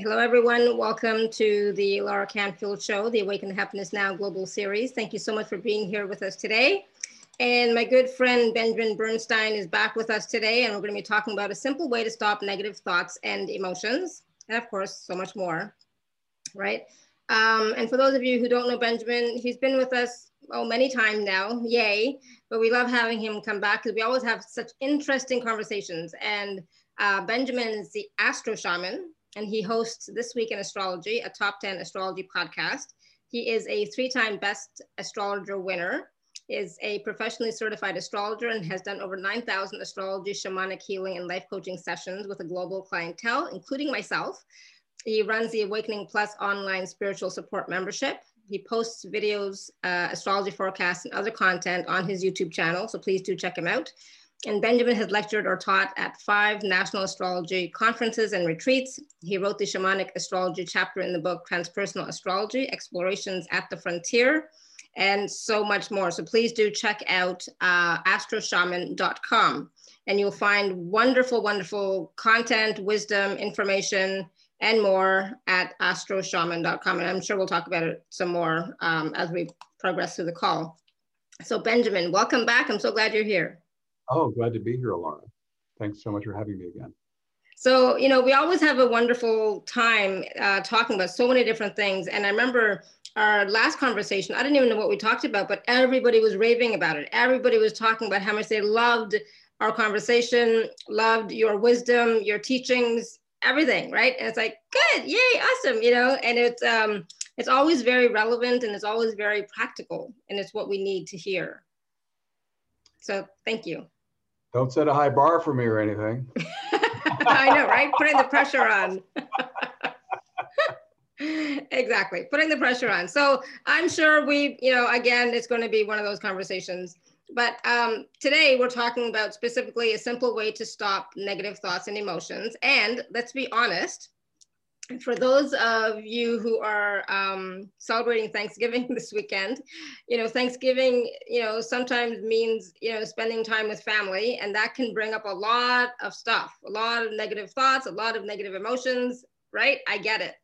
Hello, everyone. Welcome to the Alara Canfield Show, the Awaken Happiness Now Global Series. Thank you so much for being here with us today. And my good friend Benjamin Bernstein is back with us today, and we're going to be talking about a simple way to stop negative thoughts and emotions, and of course, so much more, right? Um, and for those of you who don't know Benjamin, he's been with us oh many times now, yay! But we love having him come back because we always have such interesting conversations. And uh, Benjamin is the Astro Shaman, and he hosts This Week in Astrology, a top 10 astrology podcast. He is a three time best astrologer winner, is a professionally certified astrologer, and has done over 9,000 astrology, shamanic healing, and life coaching sessions with a global clientele, including myself. He runs the Awakening Plus online spiritual support membership. He posts videos, uh, astrology forecasts, and other content on his YouTube channel, so please do check him out. And Benjamin has lectured or taught at five national astrology conferences and retreats. He wrote the shamanic astrology chapter in the book Transpersonal Astrology Explorations at the Frontier, and so much more. So please do check out uh, astroshaman.com and you'll find wonderful, wonderful content, wisdom, information, and more at astroshaman.com. And I'm sure we'll talk about it some more um, as we progress through the call. So Benjamin, welcome back. I'm so glad you're here. Oh, glad to be here, Alara. Thanks so much for having me again. So, you know, we always have a wonderful time uh, talking about so many different things. And I remember our last conversation, I didn't even know what we talked about, but everybody was raving about it. Everybody was talking about how much they loved our conversation, loved your wisdom, your teachings, everything, right? And it's like, good, yay, awesome, you know, and it's um it's always very relevant and it's always very practical and it's what we need to hear. So thank you. Don't set a high bar for me or anything. I know, right? Putting the pressure on. exactly. Putting the pressure on. So I'm sure we, you know, again, it's going to be one of those conversations. But um, today we're talking about specifically a simple way to stop negative thoughts and emotions. And let's be honest, for those of you who are um, celebrating Thanksgiving this weekend, you know, Thanksgiving, you know, sometimes means, you know, spending time with family, and that can bring up a lot of stuff, a lot of negative thoughts, a lot of negative emotions, right? I get it.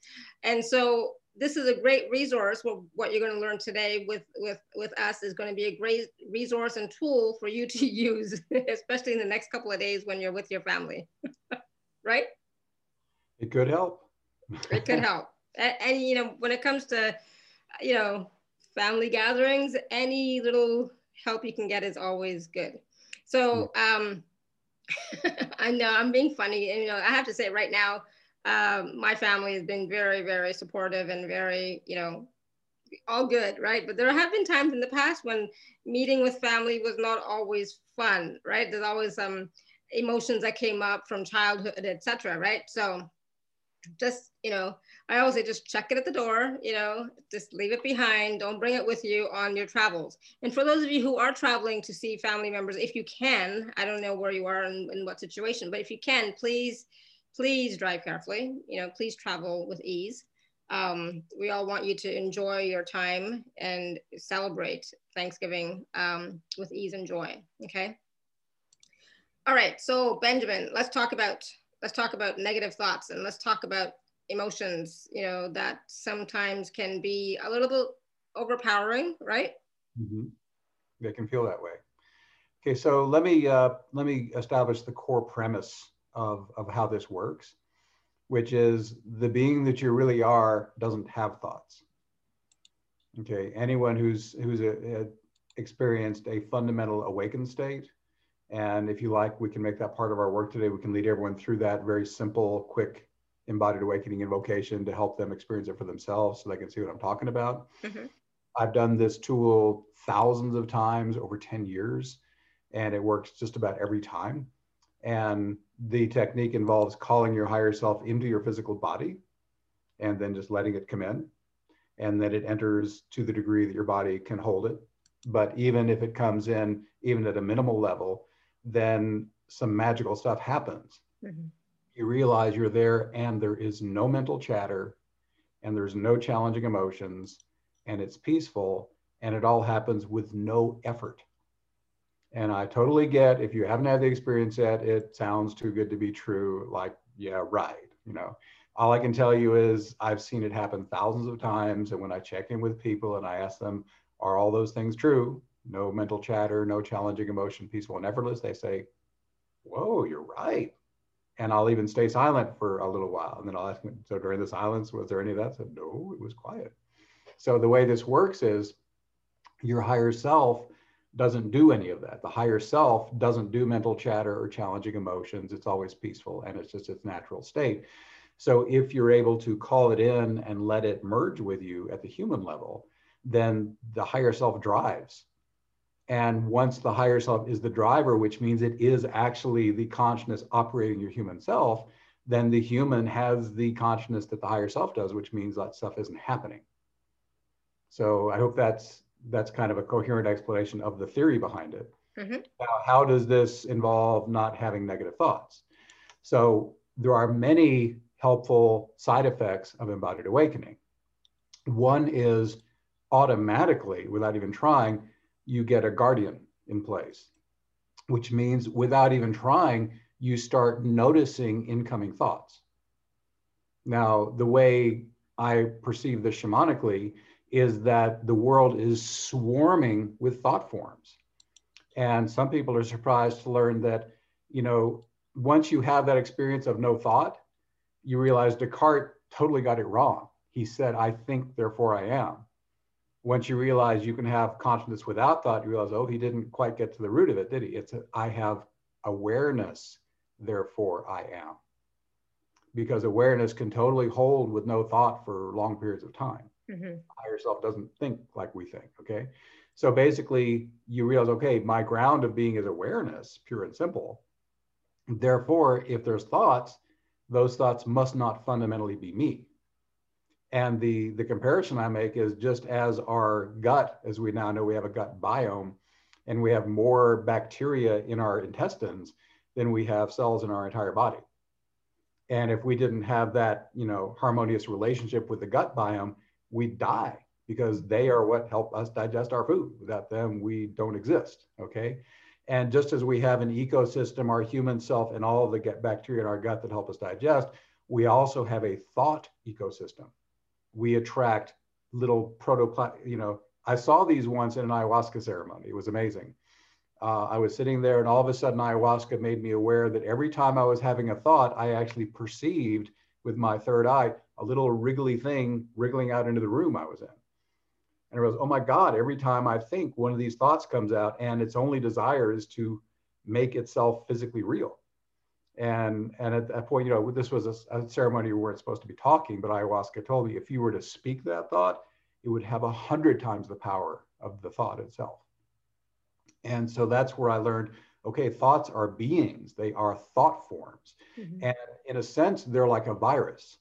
And so this is a great resource. Well, what you're going to learn today with, with, with us is going to be a great resource and tool for you to use, especially in the next couple of days when you're with your family, right? It could help it could help. And, and, you know, when it comes to, you know, family gatherings, any little help you can get is always good. So um, I know I'm being funny, and you know, I have to say right now, um, my family has been very, very supportive and very, you know, all good, right? But there have been times in the past when meeting with family was not always fun, right? There's always some emotions that came up from childhood, etc. Right? So just you know i always say just check it at the door you know just leave it behind. Don't bring it with you on your travels. And for those of you who are traveling to see family members if you can i don't know where you are and in what situation but if you can please please drive carefully you know please travel with ease. Um, we all want you to enjoy your time and celebrate thanksgiving um, with ease and joy okay? All right so benjamin let's talk about let's talk about negative thoughts and let's talk about emotions, you know, that sometimes can be a little bit overpowering, right? Mm-hmm. They can feel that way. Okay, so let me uh, let me establish the core premise of, of how this works, which is the being that you really are doesn't have thoughts. Okay, anyone who's who's a, a experienced a fundamental awakened state and if you like, we can make that part of our work today. We can lead everyone through that very simple, quick embodied awakening invocation to help them experience it for themselves so they can see what I'm talking about. Mm-hmm. I've done this tool thousands of times over 10 years, and it works just about every time. And the technique involves calling your higher self into your physical body and then just letting it come in. And then it enters to the degree that your body can hold it. But even if it comes in, even at a minimal level, then some magical stuff happens. Mm-hmm. You realize you're there and there is no mental chatter and there's no challenging emotions and it's peaceful and it all happens with no effort. And I totally get if you haven't had the experience yet, it sounds too good to be true. Like, yeah, right. you know. All I can tell you is I've seen it happen thousands of times. And when I check in with people and I ask them, are all those things true? No mental chatter, no challenging emotion, peaceful and effortless. They say, whoa, you're right. And I'll even stay silent for a little while. And then I'll ask them, so during the silence, was there any of that? I said, no, it was quiet. So the way this works is your higher self doesn't do any of that. The higher self doesn't do mental chatter or challenging emotions. It's always peaceful and it's just its natural state. So if you're able to call it in and let it merge with you at the human level, then the higher self drives. And once the higher self is the driver, which means it is actually the consciousness operating your human self, then the human has the consciousness that the higher self does, which means that stuff isn't happening. So I hope that's that's kind of a coherent explanation of the theory behind it. Mm-hmm. Now, how does this involve not having negative thoughts? So there are many helpful side effects of embodied awakening. One is automatically, without even trying, you get a guardian in place, which means without even trying, you start noticing incoming thoughts. Now, the way I perceive this shamanically is that the world is swarming with thought forms. And some people are surprised to learn that, you know, once you have that experience of no thought, you realize Descartes totally got it wrong. He said, I think, therefore I am. Once you realize you can have consciousness without thought, you realize, oh, he didn't quite get to the root of it, did he? It's a, I have awareness, therefore I am. Because awareness can totally hold with no thought for long periods of time. Mm-hmm. Higher self doesn't think like we think. Okay. So basically, you realize, okay, my ground of being is awareness, pure and simple. Therefore, if there's thoughts, those thoughts must not fundamentally be me. And the, the comparison I make is just as our gut, as we now know, we have a gut biome and we have more bacteria in our intestines than we have cells in our entire body. And if we didn't have that, you know, harmonious relationship with the gut biome, we'd die because they are what help us digest our food. Without them, we don't exist. Okay. And just as we have an ecosystem, our human self, and all of the bacteria in our gut that help us digest, we also have a thought ecosystem. We attract little proto, you know, I saw these once in an ayahuasca ceremony. It was amazing. Uh, I was sitting there, and all of a sudden, ayahuasca made me aware that every time I was having a thought, I actually perceived with my third eye a little wriggly thing wriggling out into the room I was in. And I was, oh my God, every time I think one of these thoughts comes out and its only desire is to make itself physically real. And, and at that point, you know, this was a, a ceremony we weren't supposed to be talking, but ayahuasca told me if you were to speak that thought, it would have a hundred times the power of the thought itself. And so that's where I learned okay, thoughts are beings, they are thought forms. Mm-hmm. And in a sense, they're like a virus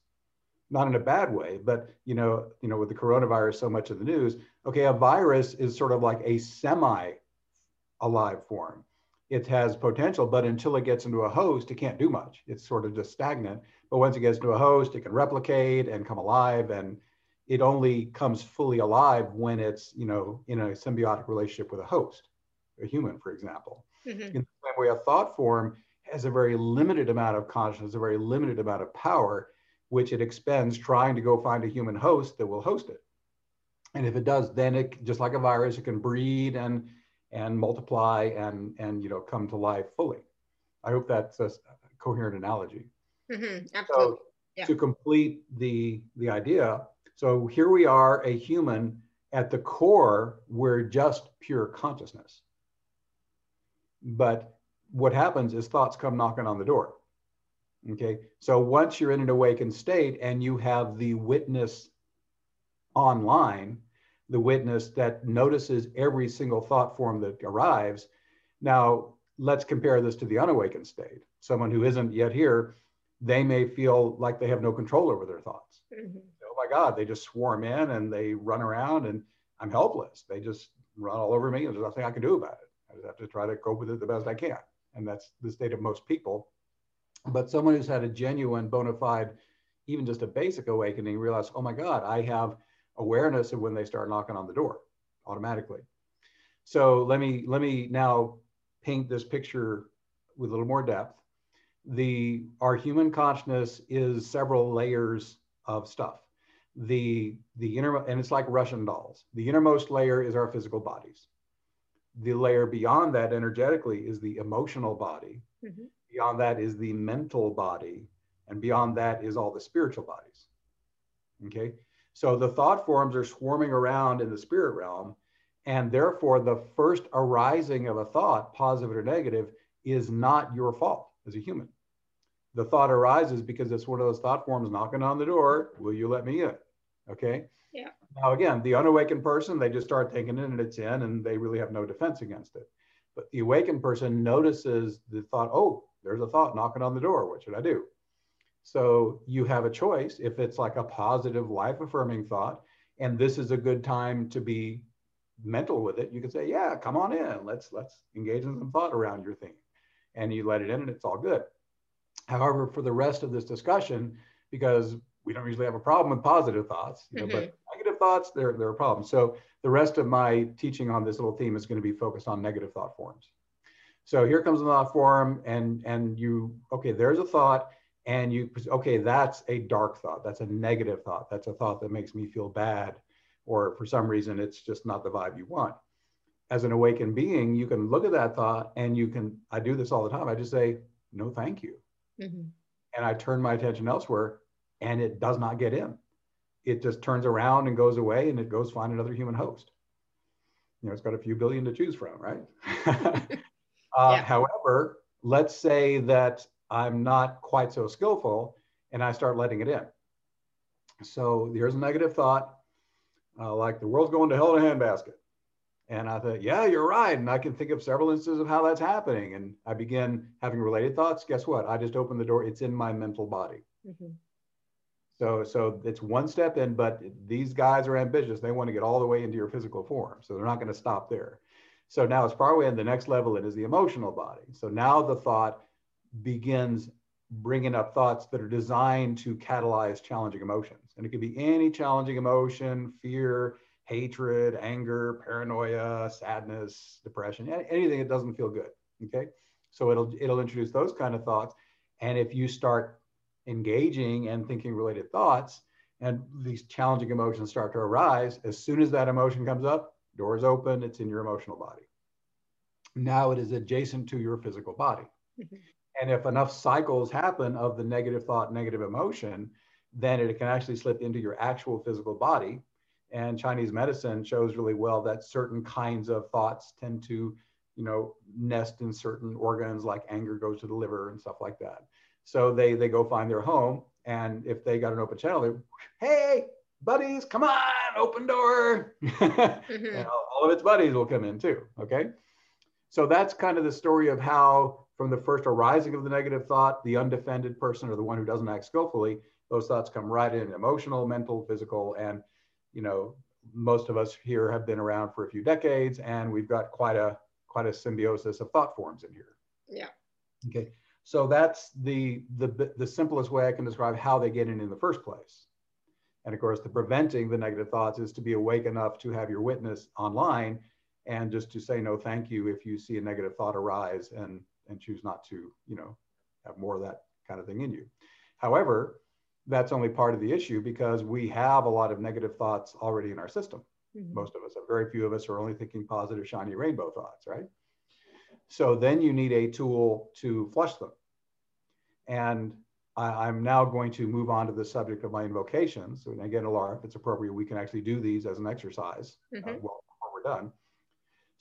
not in a bad way, but you know, you know, with the coronavirus, so much of the news. Okay, a virus is sort of like a semi-alive form. It has potential, but until it gets into a host, it can't do much. It's sort of just stagnant. But once it gets into a host, it can replicate and come alive, and it only comes fully alive when it's you know in a symbiotic relationship with a host, a human, for example. Mm-hmm. In the same way, a thought form has a very limited amount of consciousness, a very limited amount of power which it expends trying to go find a human host that will host it. And if it does, then it just like a virus, it can breed and and multiply and and you know come to life fully. I hope that's a coherent analogy. Mm-hmm, absolutely. So yeah. to complete the the idea, so here we are, a human. At the core, we're just pure consciousness. But what happens is thoughts come knocking on the door. Okay, so once you're in an awakened state and you have the witness online, the witness that notices every single thought form that arrives. Now, let's compare this to the unawakened state. Someone who isn't yet here, they may feel like they have no control over their thoughts. Mm-hmm. Oh my God, they just swarm in and they run around and I'm helpless. They just run all over me and there's nothing I can do about it. I just have to try to cope with it the best I can. And that's the state of most people but someone who's had a genuine, bona fide, even just a basic awakening, realize, oh my God, I have awareness of when they start knocking on the door automatically. So let me let me now paint this picture with a little more depth. the our human consciousness is several layers of stuff. The the inner and it's like Russian dolls. The innermost layer is our physical bodies. The layer beyond that energetically is the emotional body. Mm-hmm. Beyond that is the mental body, and beyond that is all the spiritual bodies. Okay, so the thought forms are swarming around in the spirit realm, and therefore the first arising of a thought, positive or negative, is not your fault as a human. The thought arises because it's one of those thought forms knocking on the door. Will you let me in? Okay. Yeah. Now, again, the unawakened person, they just start thinking it and it's in and they really have no defense against it. But the awakened person notices the thought, oh, there's a thought knocking on the door. What should I do? So you have a choice if it's like a positive, life affirming thought, and this is a good time to be mental with it. You can say, yeah, come on in. Let's let's engage in some thought around your thing. And you let it in and it's all good. However, for the rest of this discussion, because we don't usually have a problem with positive thoughts, you know, mm-hmm. but negative thoughts, they're, they're a problem. So the rest of my teaching on this little theme is going to be focused on negative thought forms. So here comes the thought form and, and you, okay, there's a thought and you, okay, that's a dark thought. That's a negative thought. That's a thought that makes me feel bad. Or for some reason, it's just not the vibe you want. As an awakened being, you can look at that thought and you can, I do this all the time. I just say, no, thank you. Mm-hmm. And I turn my attention elsewhere and it does not get in. It just turns around and goes away and it goes find another human host. You know, it's got a few billion to choose from, right? uh, yeah. However, let's say that I'm not quite so skillful and I start letting it in. So here's a negative thought, uh, like the world's going to hell in a handbasket. And I thought, yeah, you're right. And I can think of several instances of how that's happening. And I begin having related thoughts. Guess what? I just opened the door. It's in my mental body. Mm-hmm. So, so it's one step in, but these guys are ambitious. They want to get all the way into your physical form. So they're not going to stop there. So now it's probably in the next level. It is the emotional body. So now the thought begins bringing up thoughts that are designed to catalyze challenging emotions. And it could be any challenging emotion, fear, hatred, anger, paranoia, sadness, depression, anything that doesn't feel good. Okay. So it'll it'll introduce those kind of thoughts. And if you start engaging and thinking related thoughts, and these challenging emotions start to arise, as soon as that emotion comes up, doors open, it's in your emotional body. Now it is adjacent to your physical body. Mm-hmm. And if enough cycles happen of the negative thought, negative emotion, then it can actually slip into your actual physical body and Chinese medicine shows really well that certain kinds of thoughts tend to, you know, nest in certain organs like anger goes to the liver and stuff like that. So they they go find their home, and if they got an open channel, they, hey buddies, come on, open door, mm-hmm. and all, all of its buddies will come in too. Okay, so that's kind of the story of how from the first arising of the negative thought, the undefended person or the one who doesn't act skillfully, those thoughts come right in emotional, mental, physical, and you know, most of us here have been around for a few decades and we've got quite a quite a symbiosis of thought forms in here. Yeah. Okay. So that's the the the simplest way I can describe how they get in in the first place. And of course, the preventing the negative thoughts is to be awake enough to have your witness online and just to say no thank you if you see a negative thought arise and and choose not to, you know, have more of that kind of thing in you. However, that's only part of the issue because we have a lot of negative thoughts already in our system. Mm-hmm. Most of us, very few of us are only thinking positive, shiny rainbow thoughts, right? So then you need a tool to flush them. And I, am now going to move on to the subject of my invocations. And again, Alara, if it's appropriate, we can actually do these as an exercise uh, mm-hmm. uh, well, before we're done.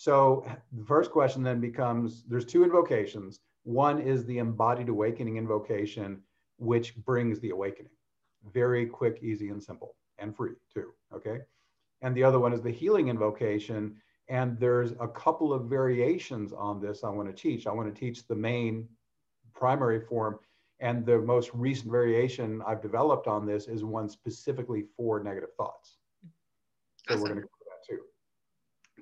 So the first question then becomes there's two invocations. One is the embodied awakening invocation, which brings the awakening. Very quick, easy, and simple, and free too. Okay. And the other one is the healing invocation. And there's a couple of variations on this I want to teach. I want to teach the main primary form. And the most recent variation I've developed on this is one specifically for negative thoughts. So awesome. we're going to cover that too.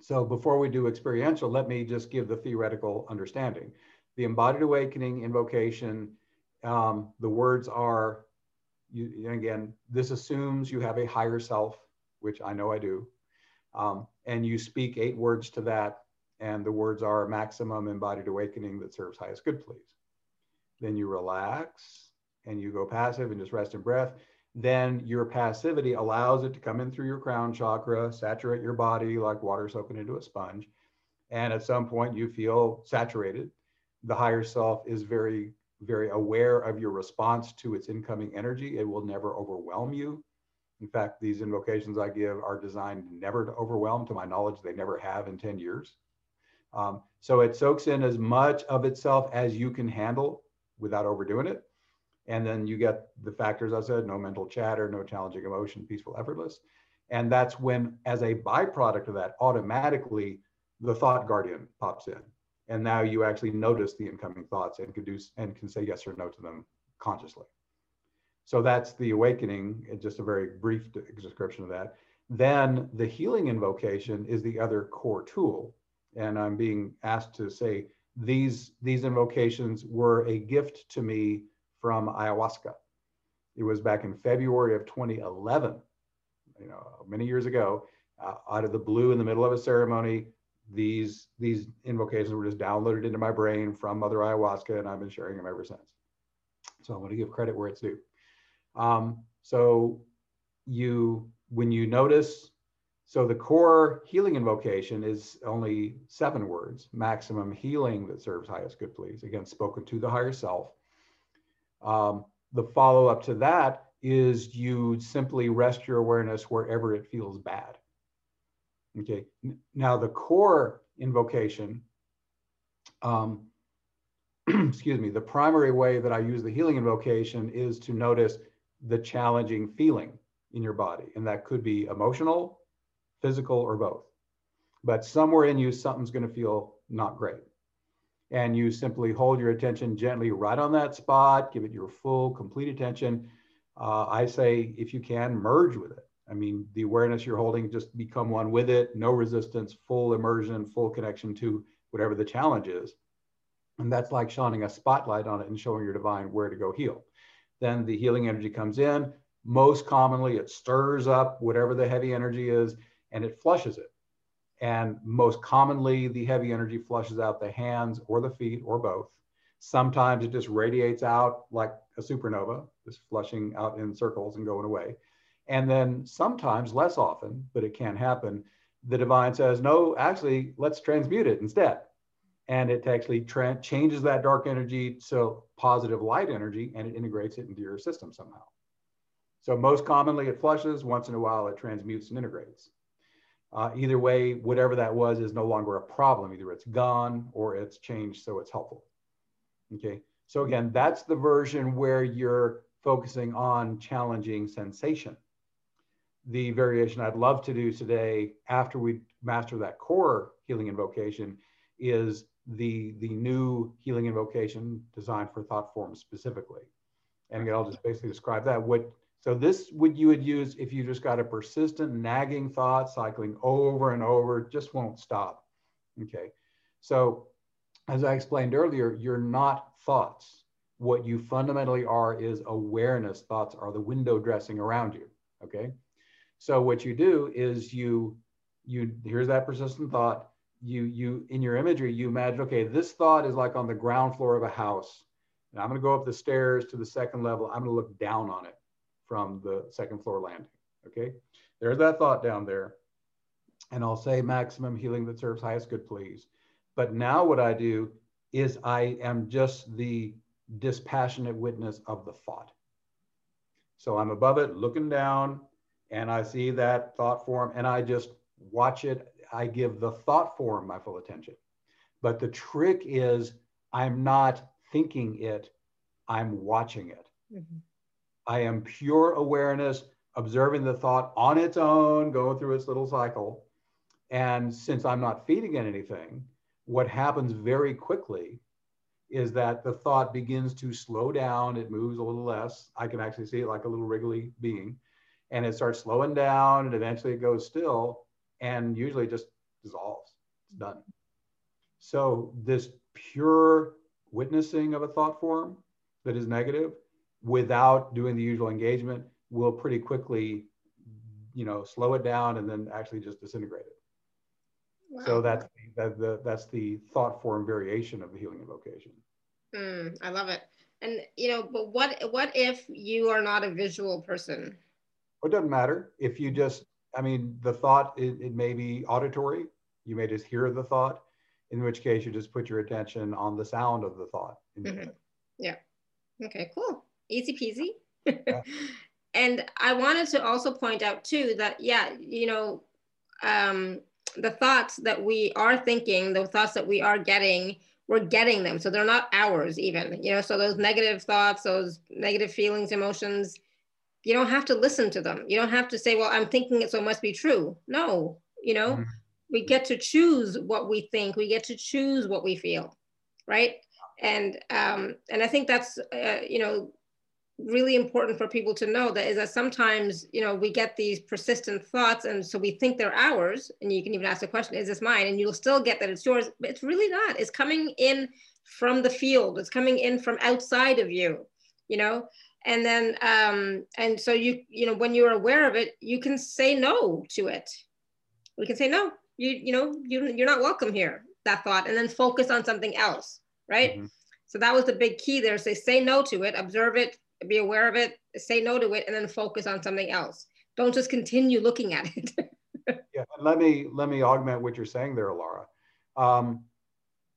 So before we do experiential, let me just give the theoretical understanding. The embodied awakening invocation um, the words are, you, again, this assumes you have a higher self, which I know I do. Um, and you speak eight words to that, and the words are maximum embodied awakening that serves highest good, please. then you relax and you go passive and just rest in breath, then your passivity allows it to come in through your crown chakra, saturate your body like water soaking into a sponge. And at some point, you feel saturated. The higher self is very, very aware of your response to its incoming energy. It will never overwhelm you. In fact, these invocations I give are designed never to overwhelm. To my knowledge, they never have in 10 years. Um, so it soaks in as much of itself as you can handle without overdoing it. And then you get the factors I said, no mental chatter, no challenging emotion, peaceful, effortless. And that's when, as a byproduct of that, automatically the thought guardian pops in. And now you actually notice the incoming thoughts and can do and can say yes or no to them consciously. So that's the awakening, just a very brief description of that. Then the healing invocation is the other core tool. And I'm being asked to say these, these invocations were a gift to me from ayahuasca. It was back in February of 2011, you know, many years ago, uh, out of the blue in the middle of a ceremony. These these invocations were just downloaded into my brain from Mother Ayahuasca, and I've been sharing them ever since. So I want to give credit where it's due. Um, so you when you notice, so the core healing invocation is only seven words, maximum healing that serves highest good please. Again, spoken to the higher self. Um, the follow up to that is you simply rest your awareness wherever it feels bad. Okay. Now the core invocation, um, excuse me, the primary way that I use the healing invocation is to notice the challenging feeling in your body. And that could be emotional, physical, or both. But somewhere in you, something's going to feel not great and you simply hold your attention gently right on that spot, give it your full, complete attention. Uh, I say, if you can, merge with it. I mean, the awareness you're holding, just become one with it, no resistance, full immersion, full connection to whatever the challenge is. And that's like shining a spotlight on it and showing your divine where to go heal. Then the healing energy comes in. Most commonly, it stirs up whatever the heavy energy is and it flushes it. And most commonly, the heavy energy flushes out the hands or the feet or both. Sometimes it just radiates out like a supernova, just flushing out in circles and going away. And then sometimes, less often, but it can happen, the divine says, no, actually, let's transmute it instead. And it actually tra- changes that dark energy to positive light energy and it integrates it into your system somehow. So, most commonly, it flushes. Once in a while, it transmutes and integrates. Uh, either way, whatever that was is no longer a problem. Either it's gone or it's changed so it's helpful. Okay, so again, that's the version where you're focusing on challenging sensation. The variation I'd love to do today after we master that core healing invocation is the, the new healing invocation designed for thought forms specifically. And again, I'll just basically describe that. What so this would you would use if you just got a persistent nagging thought cycling over and over, just won't stop. Okay. So as I explained earlier, you're not thoughts. What you fundamentally are is awareness. Thoughts are the window dressing around you. Okay. So what you do is you you here's that persistent thought. You you in your imagery, you imagine, okay, this thought is like on the ground floor of a house. And I'm gonna go up the stairs to the second level. I'm gonna look down on it from the second floor landing. Okay, there's that thought down there. And I'll say maximum healing that serves highest good, please. But now what I do is I am just the dispassionate witness of the thought. So I'm above it, looking down, and I see that thought form, and I just watch it. I give the thought form my full attention. But the trick is I'm not thinking it, I'm watching it. Mm-hmm. I am pure awareness, observing the thought on its own, going through its little cycle. And since I'm not feeding it anything, what happens very quickly is that the thought begins to slow down. It moves a little less. I can actually see it like a little wriggly being. And it starts slowing down and eventually it goes still and usually just dissolves. It's done. So, this pure witnessing of a thought form that is negative without doing the usual engagement will pretty quickly you know slow it down and then actually just disintegrate it wow. so that's the, the, that's the thought form variation of the healing invocation mm, i love it And you know, but what what if you are not a visual person? It doesn't matter if you just. I mean, the thought it, it may be auditory. You may just hear the thought, in which case you just put your attention on the sound of the thought. Mm-hmm. Yeah. Okay. Cool. Easy peasy. Yeah. and I wanted to also point out too that yeah, you know, um, the thoughts that we are thinking, the thoughts that we are getting we're getting them. So they're not ours even, you know, so those negative thoughts, those negative feelings, emotions, you don't have to listen to them. You don't have to say, well, I'm thinking it, so it must be true. No, you know, mm-hmm. we get to choose what we think. We get to choose what we feel. Right. And, um, and I think that's, uh, you know, really important for people to know that is that sometimes you know we get these persistent thoughts and so we think they're ours and you can even ask the question is this mine? And you'll still get that it's yours but it's really not. It's coming in from the field. It's coming in from outside of you you know? And then um and so you you know when you're aware of it you can say no to it. We can say no. You you know you, you're not welcome here that thought and then focus on something else right? Mm-hmm. so that was the big key there. Say say no to it observe it be aware of it, say no to it, and then focus on something else. Don't just continue looking at it. yeah, let me let me augment what you're saying there, Alara. Um,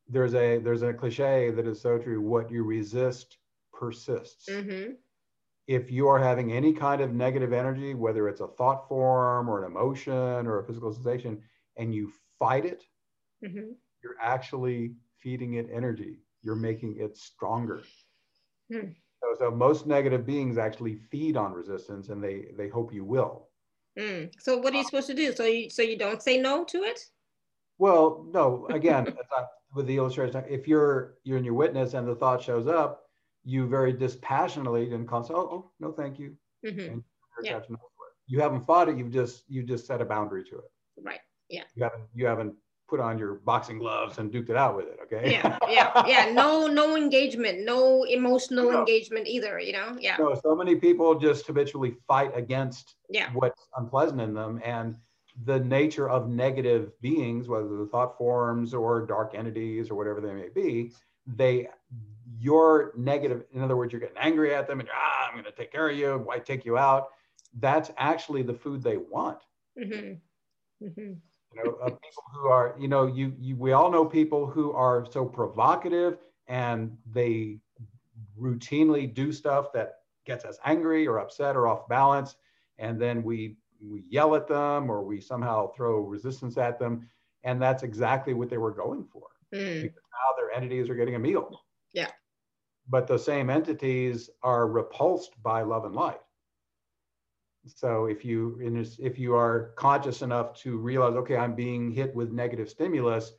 there's a there's a cliche that is so true. What you resist persists. Mm-hmm. If you are having any kind of negative energy, whether it's a thought form or an emotion or a physical sensation, and you fight it, mm-hmm. you're actually feeding it energy. You're making it stronger. Hmm. So, so most negative beings actually feed on resistance, and they they hope you will. Mm. So what are you supposed to do? So you so you don't say no to it? Well, no. Again, with the illustration, if you're you're in your witness and the thought shows up, you very dispassionately and call, oh, oh no, thank you. Mm-hmm. yeah. You haven't fought it. You've just you just set a boundary to it. Right. Yeah. You haven't you haven't put on your boxing gloves and duked it out with it. Okay. Yeah, yeah, yeah. No, no engagement, no emotional no. engagement either. You know. Yeah. So so many people just habitually fight against yeah. what's unpleasant in them, and the nature of negative beings, whether the thought forms or dark entities or whatever they may be, they you're negative. In other words, you're getting angry at them, and ah, I'm going to take care of you. Why take you out? That's actually the food they want. Mm-hmm. Mm-hmm you know, of people who are, you know, you, you, we all know people who are so provocative and they routinely do stuff that gets us angry or upset or off balance. And then we, we yell at them or we somehow throw resistance at them. And that's exactly what they were going for. Mm. Because now their entities are getting a meal. Yeah. But the same entities are repulsed by love and light. So if you if you are conscious enough to realize, okay, I'm being hit with negative stimulus,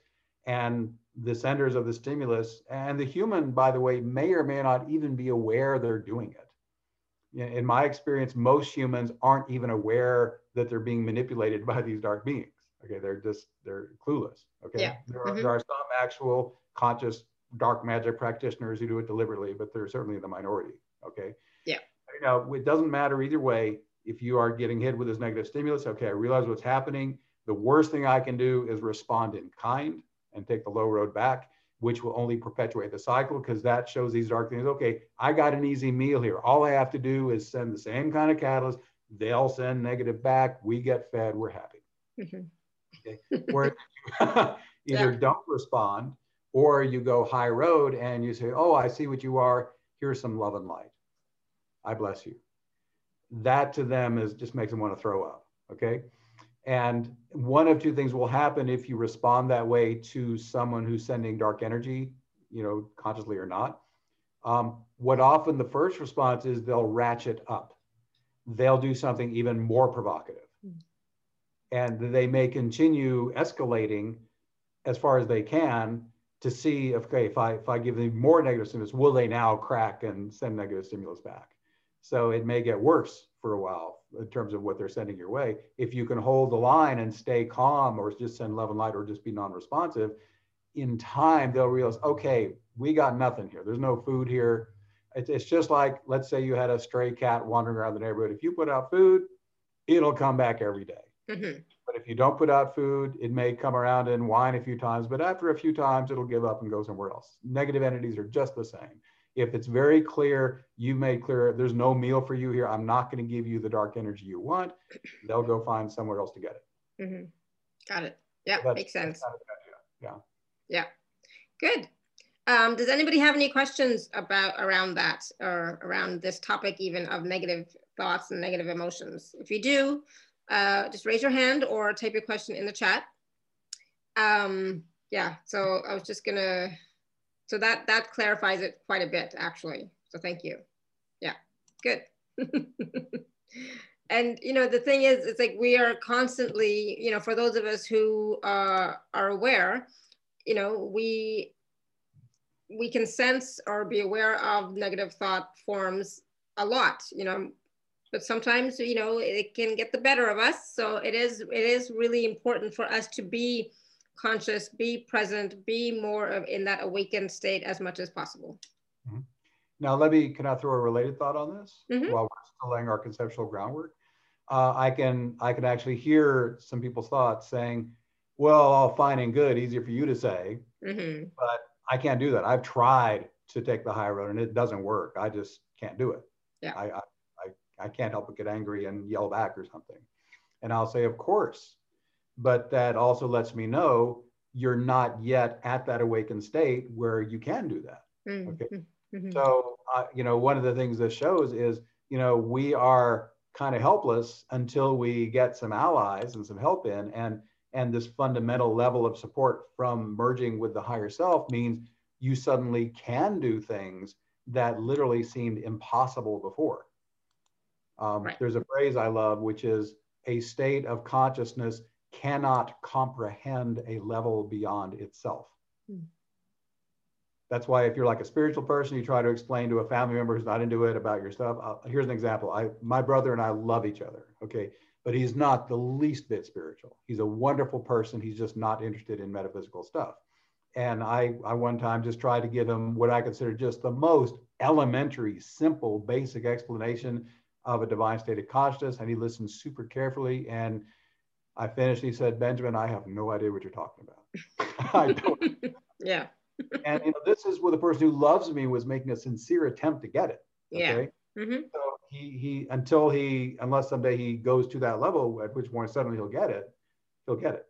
and the senders of the stimulus and the human, by the way, may or may not even be aware they're doing it. In my experience, most humans aren't even aware that they're being manipulated by these dark beings. Okay, they're just they're clueless. Okay, yeah. there, are, mm-hmm. there are some actual conscious dark magic practitioners who do it deliberately, but they're certainly the minority. Okay. Yeah. You know, it doesn't matter either way if you are getting hit with this negative stimulus, okay, I realize what's happening. The worst thing I can do is respond in kind and take the low road back, which will only perpetuate the cycle because that shows these dark things. Okay, I got an easy meal here. All I have to do is send the same kind of catalyst. They'll send negative back. We get fed. We're happy. Mm-hmm. Okay. Where either yeah. don't respond or you go high road and you say, Oh, I see what you are. Here's some love and light. I bless you that to them is just makes them want to throw up. Okay. And one of two things will happen if you respond that way to someone who's sending dark energy, you know, consciously or not. Um, what often the first response is they'll ratchet up. They'll do something even more provocative. Mm. And they may continue escalating as far as they can to see, okay, if I, if I give them more negative stimulus, will they now crack and send negative stimulus back? So it may get worse for a while in terms of what they're sending your way. If you can hold the line and stay calm or just send love and light or just be non-responsive, in time they'll realize, okay, we got nothing here. There's no food here. It's, it's just like, let's say you had a stray cat wandering around the neighborhood. If you put out food, it'll come back every day. Mm-hmm. But if you don't put out food, it may come around and whine a few times, but after a few times, it'll give up and go somewhere else. Negative entities are just the same if it's very clear, you made clear there's no meal for you here. I'm not going to give you the dark energy you want. They'll go find somewhere else to get it. Mm-hmm. Got it. Yeah, That's- makes sense. kind of idea. Yeah, good. Um, does anybody have any questions about around that or around this topic even of negative thoughts and negative emotions? If you do, uh, just raise your hand or type your question in the chat. Um, yeah, so I was just gonna, so that that clarifies it quite a bit actually. So thank you. Yeah, good. and you know the thing is, it's like we are constantly, you know, for those of us who uh, are aware, you know, we we can sense or be aware of negative thought forms a lot, you know, but sometimes, you know, it can get the better of us. So it is, it is really important for us to be conscious, be present, be more of in that awakened state as much as possible. Now, let me, can I throw a related thought on this Mhm. while we're still laying our conceptual groundwork? Uh, I can, I can actually hear some people's thoughts saying, well, all fine and good, easier for you to say, hmm but I can't do that. I've tried to take the high road and it doesn't work. I just can't do it. Yeah. I, I, I, I can't help but get angry and yell back or something. And I'll say, of course, but that also lets me know you're not yet at that awakened state where you can do that. Okay. hmm So, uh, you know, one of the things this shows is, you know, we are kind of helpless until we get some allies and some help in. And, and this fundamental level of support from merging with the higher self means you suddenly can do things that literally seemed impossible before. Um, Right. There's a phrase I love, which is a state of consciousness cannot comprehend a level beyond itself. Hmm. That's why if you're like a spiritual person, you try to explain to a family member who's not into it about your stuff. Uh, here's an example. I, my brother and I love each other. Okay. But he's not the least bit spiritual. He's a wonderful person. He's just not interested in metaphysical stuff. And I, I one time just tried to give him what I consider just the most elementary, simple, basic explanation of a divine state of consciousness. And he listened super carefully. And I finished. He said, Benjamin, I have no idea what you're talking about. I don't yeah. and you know, this is where the person who loves me was making a sincere attempt to get it. Yeah. Okay. hmm So he he until he unless someday he goes to that level, at which point suddenly he'll get it, he'll get it.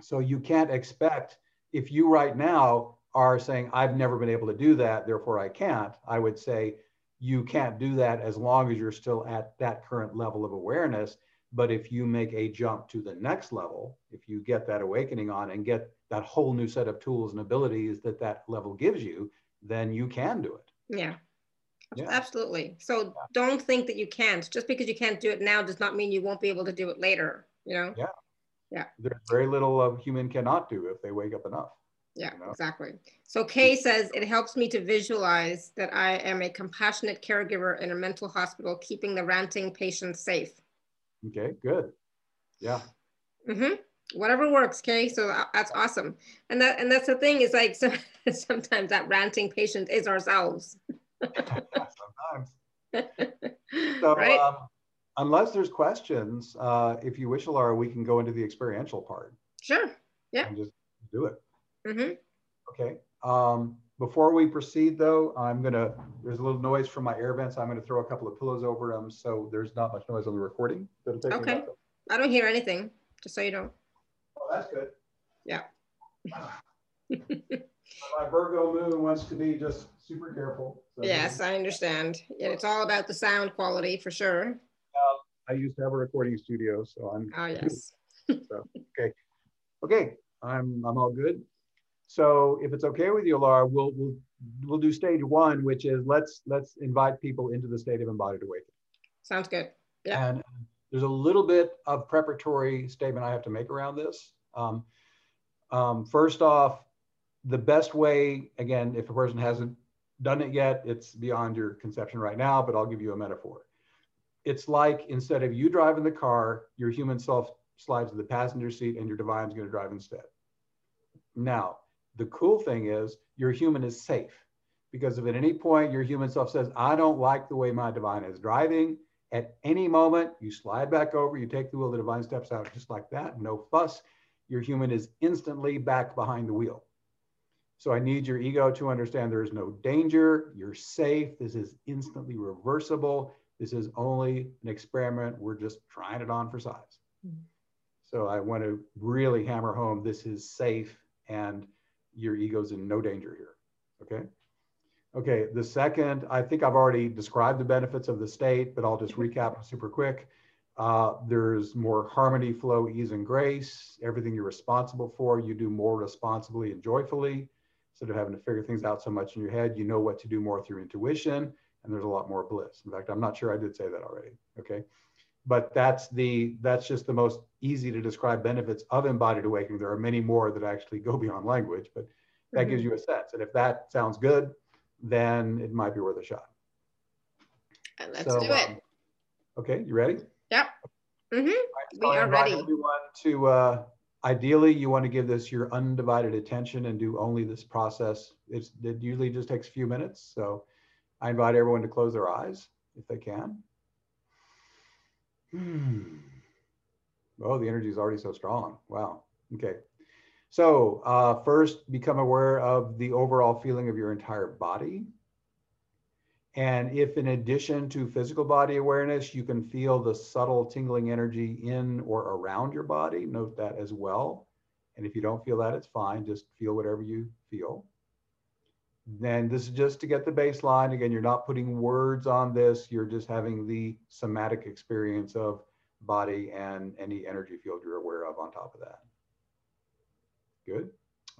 So you can't expect if you right now are saying I've never been able to do that, therefore I can't. I would say you can't do that as long as you're still at that current level of awareness. But if you make a jump to the next level, if you get that awakening on and get that whole new set of tools and abilities that that level gives you, then you can do it. Yeah. Yeah. Absolutely. So don't think that you can't. Just because you can't do it now does not mean you won't be able to do it later. You know? Yeah. Yeah. There's very little of human cannot do if they wake up enough. Yeah, you know? exactly. So Kay says it helps me to visualize that I am a compassionate caregiver in a mental hospital, keeping the ranting patients safe. Okay, good. Yeah. hmm Whatever works, okay. So that's awesome. And that and that's the thing is like so, sometimes that ranting patient is ourselves. Sometimes. So, right? um, unless there's questions, uh, if you wish, Alara, we can go into the experiential part sure. Yeah. and just do it. hmm Okay. Um, before we proceed, though, I'm gonna. There's a little noise from my air vents. I'm gonna throw a couple of pillows over them, so there's not much noise on the recording. That'll take me Okay. about- I don't hear anything, just so you know. Oh, that's good. Yeah. my Virgo moon wants to be just super careful. so- Yes, I understand. Yeah, it's all about the sound quality for sure. I used to have a recording studio, so I'm Oh, yes. So okay. Okay. I'm I'm all good. So if it's okay with you, Alara, we'll we'll we'll do stage one, which is let's let's invite people into the state of embodied awakening. Sounds good. Yeah. And there's a little bit of preparatory statement I have to make around this. Um, um, first off, the best way, again, if a person hasn't done it yet, it's beyond your conception right now, but I'll give you a metaphor. It's like instead of you driving the car, your human self slides to the passenger seat and your divine's going to drive instead. Now, the cool thing is your human is safe because if at any point your human self says, I don't like the way my divine is driving, at any moment you slide back over, you take the wheel, the divine steps out just like that, no fuss. Your human is instantly back behind the wheel. So I need your ego to understand there is no danger, you're safe, this is instantly reversible, this is only an experiment, we're just trying it on for size. Mm-hmm. So I want to really hammer home this is safe and your ego's in no danger here. Okay. Okay. The second, I think I've already described the benefits of the state, but I'll just recap super quick. Uh, there's more harmony, flow, ease, and grace. Everything you're responsible for, you do more responsibly and joyfully. Instead of having to figure things out so much in your head, you know what to do more through intuition, and there's a lot more bliss. In fact, I'm not sure I did say that already. Okay but that's the that's just the most easy to describe benefits of embodied awakening. There are many more that actually go beyond language but that mm-hmm. gives you a sense. And if that sounds good then it might be worth a shot. And let's so, do it. um, okay you ready? Yep. Mm-hmm. right, so we are ready. everyone to uh, ideally you want to give this your undivided attention and do only this process. It's, it usually just takes a few minutes. So i invite everyone to close their eyes if they can Hmm. Oh, the energy is already so strong. Wow. Okay. So uh, first, become aware of the overall feeling of your entire body. And if in addition to physical body awareness, you can feel the subtle tingling energy in or around your body, note that as well. And if you don't feel that, it's fine. Just feel whatever you feel. Then this is just to get the baseline. Again, you're not putting words on this. You're just having the somatic experience of body and any energy field you're aware of on top of that. Good.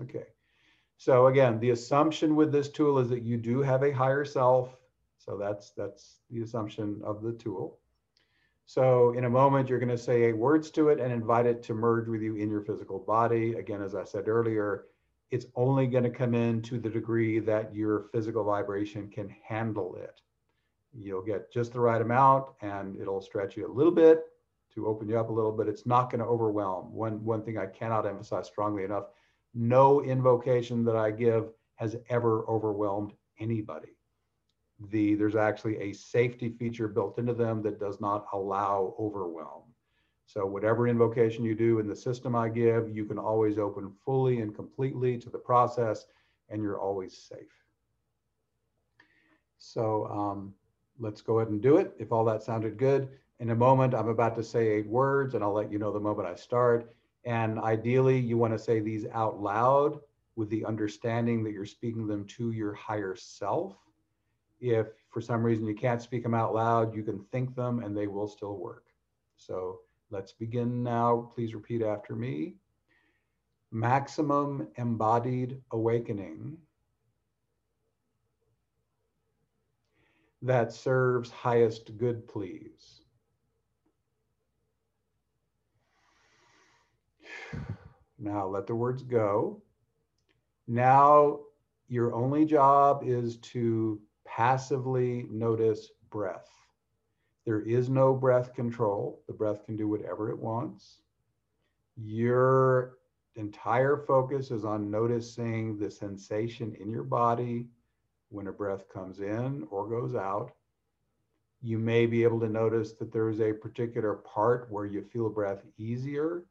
Okay. So again, the assumption with this tool is that you do have a higher self. So that's that's the assumption of the tool. So in a moment, you're going to say words to it and invite it to merge with you in your physical body. Again, as I said earlier, it's only going to come in to the degree that your physical vibration can handle it. You'll get just the right amount and it'll stretch you a little bit to open you up a little bit. It's not going to overwhelm. One, one thing I cannot emphasize strongly enough, no invocation that I give has ever overwhelmed anybody. The, there's actually a safety feature built into them that does not allow overwhelm. So whatever invocation you do in the system I give, you can always open fully and completely to the process and you're always safe. So um, let's go ahead and do it. If all that sounded good. In a moment, I'm about to say eight words and I'll let you know the moment I start. And ideally, you want to say these out loud with the understanding that you're speaking them to your higher self. If for some reason you can't speak them out loud, you can think them and they will still work. So Let's begin now. Please repeat after me. Maximum embodied awakening that serves highest good, please. Now let the words go. Now your only job is to passively notice breath. There is no breath control. The breath can do whatever it wants. Your entire focus is on noticing the sensation in your body when a breath comes in or goes out. You may be able to notice that there's a particular part where you feel breath easier.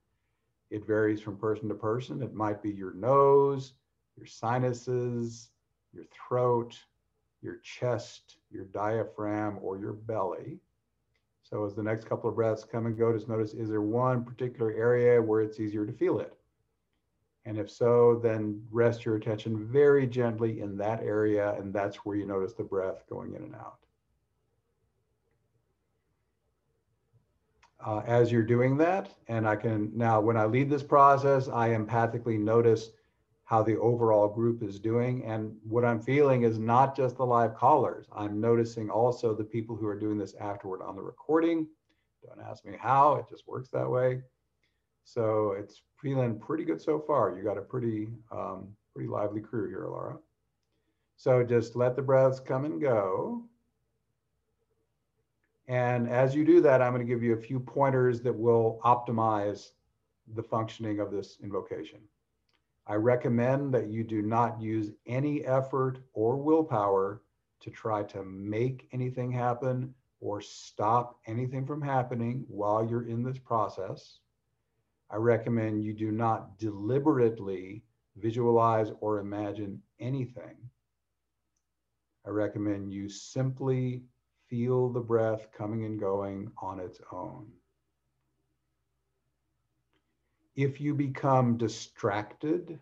It varies from person to person. It might be your nose, your sinuses, your throat, your chest, your diaphragm, or your belly. So as the next couple of breaths come and go, just notice, is there one particular area where it's easier to feel it? And if so, then rest your attention very gently in that area, and that's where you notice the breath going in and out. Uh, as you're doing that, and I can now, when I lead this process, I empathically notice how the overall group is doing. And what I'm feeling is not just the live callers. I'm noticing also the people who are doing this afterward on the recording. Don't ask me how, it just works that way. So it's feeling pretty good so far. You got a pretty, um, pretty lively crew here, Alara. So just let the breaths come and go. And as you do that, I'm going to give you a few pointers that will optimize the functioning of this invocation. I recommend that you do not use any effort or willpower to try to make anything happen or stop anything from happening while you're in this process. I recommend you do not deliberately visualize, or imagine anything, I recommend you simply feel the breath coming and going on its own. If you become distracted,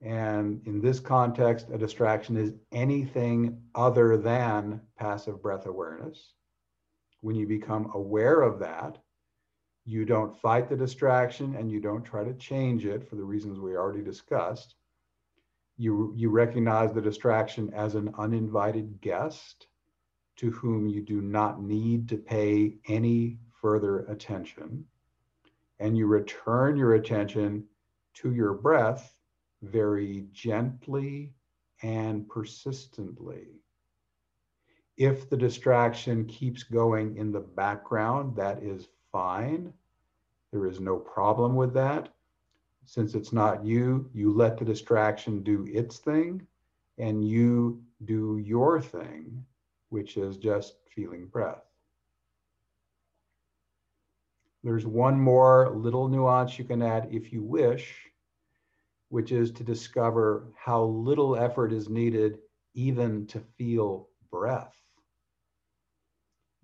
and in this context, a distraction is anything other than passive breath awareness. When you become aware of that, you don't fight the distraction and you don't try to change it for the reasons we already discussed. You, you recognize the distraction as an uninvited guest to whom you do not need to pay any further attention. And you return your attention to your breath very gently and persistently. If the distraction keeps going in the background, that is fine. There is no problem with that. Since it's not you, you let the distraction do its thing and you do your thing, which is just feeling breath. There's one more little nuance you can add if you wish, which is to discover how little effort is needed even to feel breath.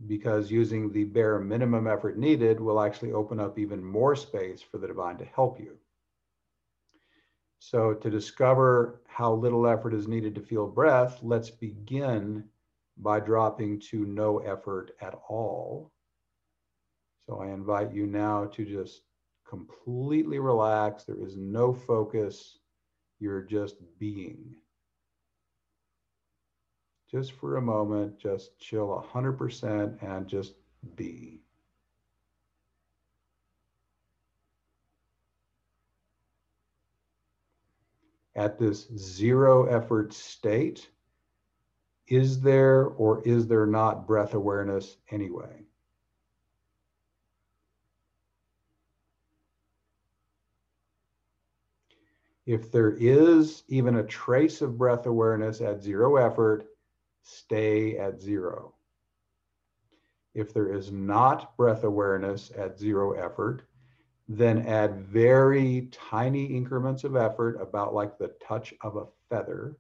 Because using the bare minimum effort needed will actually open up even more space for the divine to help you. So, to discover how little effort is needed to feel breath, let's begin by dropping to no effort at all. So, I invite you now to just completely relax. There is no focus. You're just being. Just for a moment, just chill 100% and just be. At this zero effort state, is there or is there not breath awareness anyway? If there is even a trace of breath awareness at zero effort, stay at zero. If there is not breath awareness at zero effort, then add very tiny increments of effort, about like the touch of a feather.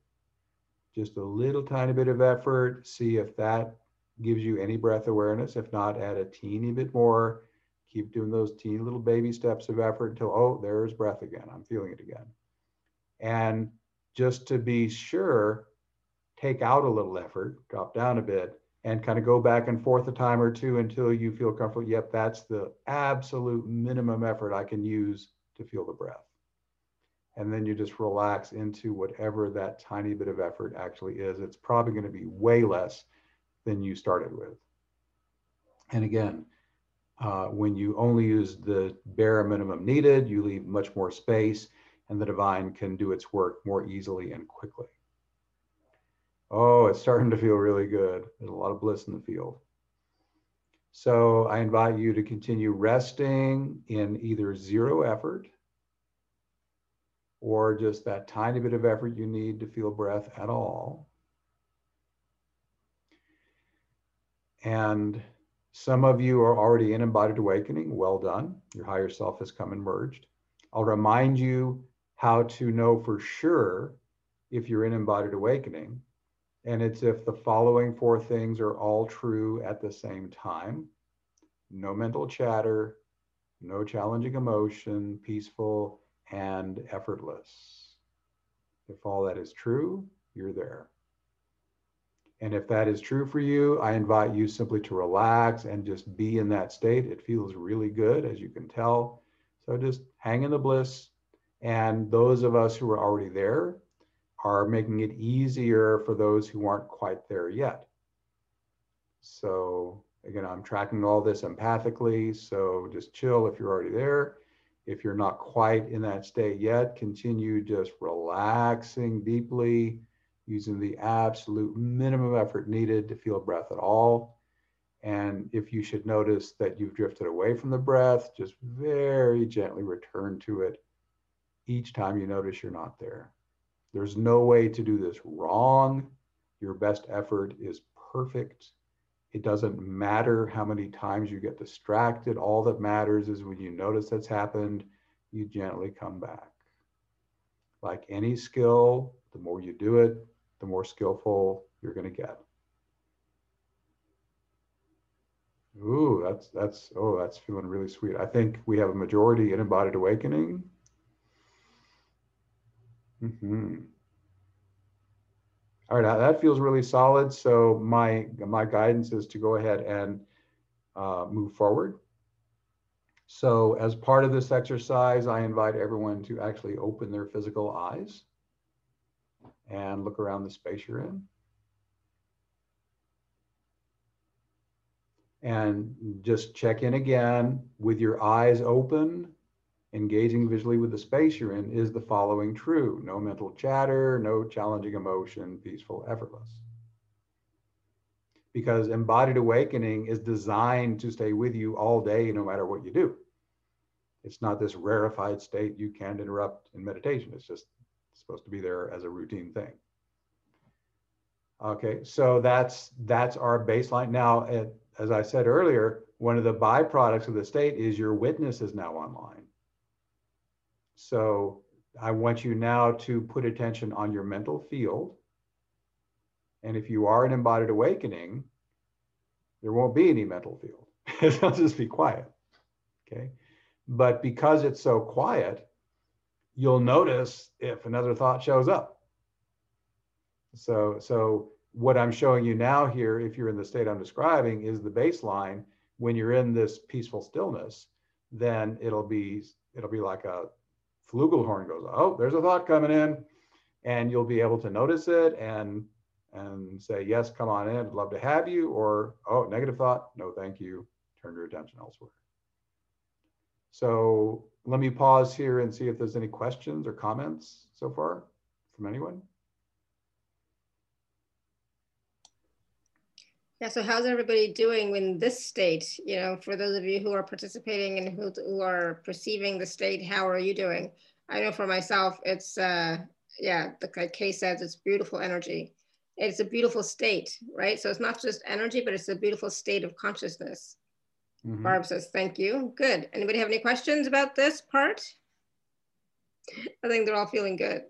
Just a little tiny bit of effort. See if that gives you any breath awareness. If not, add a teeny bit more. Keep doing those teeny little baby steps of effort until, oh, there's breath again. I'm feeling it again. And just to be sure, take out a little effort, drop down a bit, and kind of go back and forth a time or two until you feel comfortable. Yep, that's the absolute minimum effort I can use to feel the breath. And then you just relax into whatever that tiny bit of effort actually is. It's probably going to be way less than you started with. And again, uh, when you only use the bare minimum needed, you leave much more space and the divine can do its work more easily and quickly. Oh, it's starting to feel really good. There's a lot of bliss in the field. So I invite you to continue resting in either zero effort or just that tiny bit of effort you need to feel breath at all. And some of you are already in embodied awakening. Well done. Your higher self has come and merged. I'll remind you how to know for sure if you're in embodied awakening. And it's if the following four things are all true at the same time no mental chatter, no challenging emotion, peaceful, and effortless. If all that is true, you're there. And if that is true for you, I invite you simply to relax and just be in that state. It feels really good, as you can tell. So just hang in the bliss, and those of us who are already there are making it easier for those who aren't quite there yet. So again, I'm tracking all this empathically. So just chill if you're already there. If you're not quite in that state yet, continue just relaxing deeply, using the absolute minimum effort needed to feel breath at all. And if you should notice that you've drifted away from the breath, just very gently return to it each time you notice you're not there. There's no way to do this wrong. Your best effort is perfect. It doesn't matter how many times you get distracted. All that matters is when you notice that's happened, you gently come back. like any skill, the more you do it, the more skillful you're going to get. Ooh, that's that's oh, that's feeling really sweet. I think we have a majority in embodied awakening. Mm-hmm. All right, that feels really solid. So my my guidance is to go ahead and uh, move forward. So as part of this exercise, I invite everyone to actually open their physical eyes and look around the space you're in. And just check in again with your eyes open, engaging visually with the space you're in. Is the following true? No mental chatter, no challenging emotion, peaceful, effortless. Because embodied awakening is designed to stay with you all day, no matter what you do. It's not this rarefied state you can't interrupt in meditation. It's just supposed to be there as a routine thing. Okay, so that's that's our baseline. Now, as I said earlier, one of the byproducts of the state is your witness is now online. So I want you now to put attention on your mental field. And if you are an embodied awakening, there won't be any mental field. It'll just be quiet. Okay. But because it's so quiet, you'll notice if another thought shows up. So, so what I'm showing you now here, if you're in the state I'm describing, is the baseline. When you're in this peaceful stillness, then it'll be it'll be like a flugelhorn goes, oh, there's a thought coming in, and you'll be able to notice it and and say, yes, come on in, I'd love to have you, or oh, negative thought, no, thank you, turn your attention elsewhere. So let me pause here and see if there's any questions or comments so far from anyone. Yeah, so how's everybody doing in this state? You know, for those of you who are participating and who, who are perceiving the state, how are you doing? I know for myself, it's, uh, yeah, like Kay says, it's beautiful energy. It's a beautiful state, right? So it's not just energy, but it's a beautiful state of consciousness. Mm-hmm. Barb says, thank you. Good. Anybody have any questions about this part? I think they're all feeling good.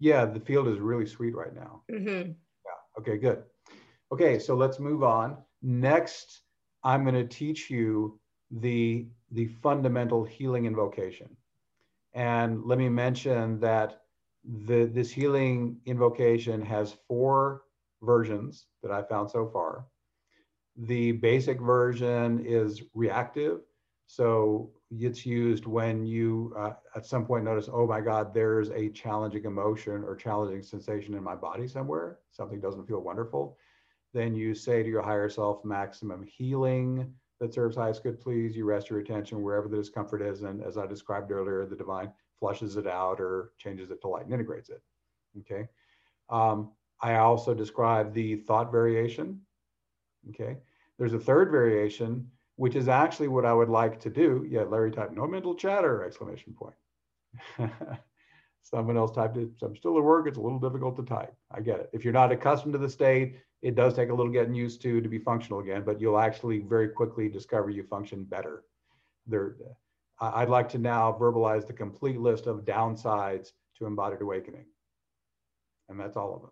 Yeah, the field is really sweet right now. Mm-hmm. Yeah. Okay, good. Okay, so let's move on. Next, I'm going to teach you the, the fundamental healing invocation. And let me mention that the, this healing invocation has four versions that I found so far. The basic version is reactive. So it's used when you uh, at some point notice, oh my God, there's a challenging emotion or challenging sensation in my body somewhere. Something doesn't feel wonderful. Then you say to your higher self, maximum healing that serves highest good, please. You rest your attention wherever the discomfort is. And as I described earlier, the divine flushes it out or changes it to light and integrates it. Okay. Um, I also describe the thought variation. Okay. There's a third variation, which is actually what I would like to do. Yeah, Larry typed no mental chatter, exclamation point. Someone else typed it. I'm still at work. It's a little difficult to type. I get it. If you're not accustomed to the state, it does take a little getting used to to be functional again, but you'll actually very quickly discover you function better. There, I'd like to now verbalize the complete list of downsides to embodied awakening. And that's all of them.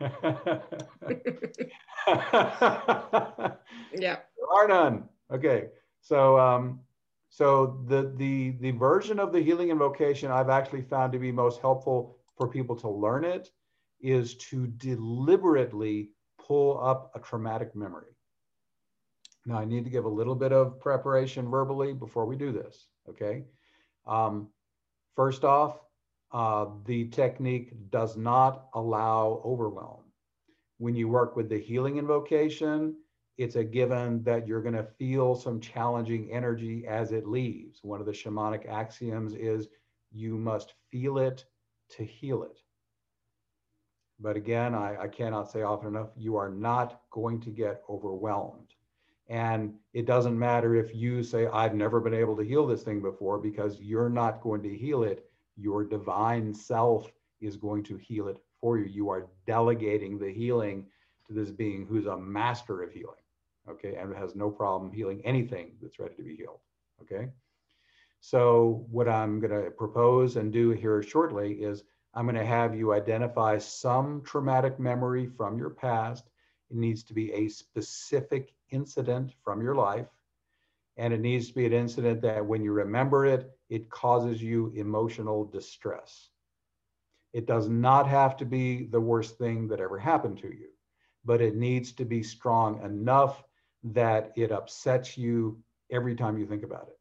yeah. There are none. Okay. So um, so the the the version of the healing invocation I've actually found to be most helpful for people to learn it is to deliberately pull up a traumatic memory. Now I need to give a little bit of preparation verbally before we do this. Okay. Um, first off, uh, the technique does not allow overwhelm. When you work with the healing invocation, it's a given that you're going to feel some challenging energy as it leaves. One of the shamanic axioms is you must feel it to heal it. But again, I, I cannot say often enough, you are not going to get overwhelmed. And it doesn't matter if you say, I've never been able to heal this thing before, because you're not going to heal it your divine self is going to heal it for you. You are delegating the healing to this being who's a master of healing, okay, and has no problem healing anything that's ready to be healed, okay? So what I'm going to propose and do here shortly is I'm going to have you identify some traumatic memory from your past. It needs to be a specific incident from your life. And it needs to be an incident that when you remember it, it causes you emotional distress. It does not have to be the worst thing that ever happened to you, but it needs to be strong enough that it upsets you every time you think about it.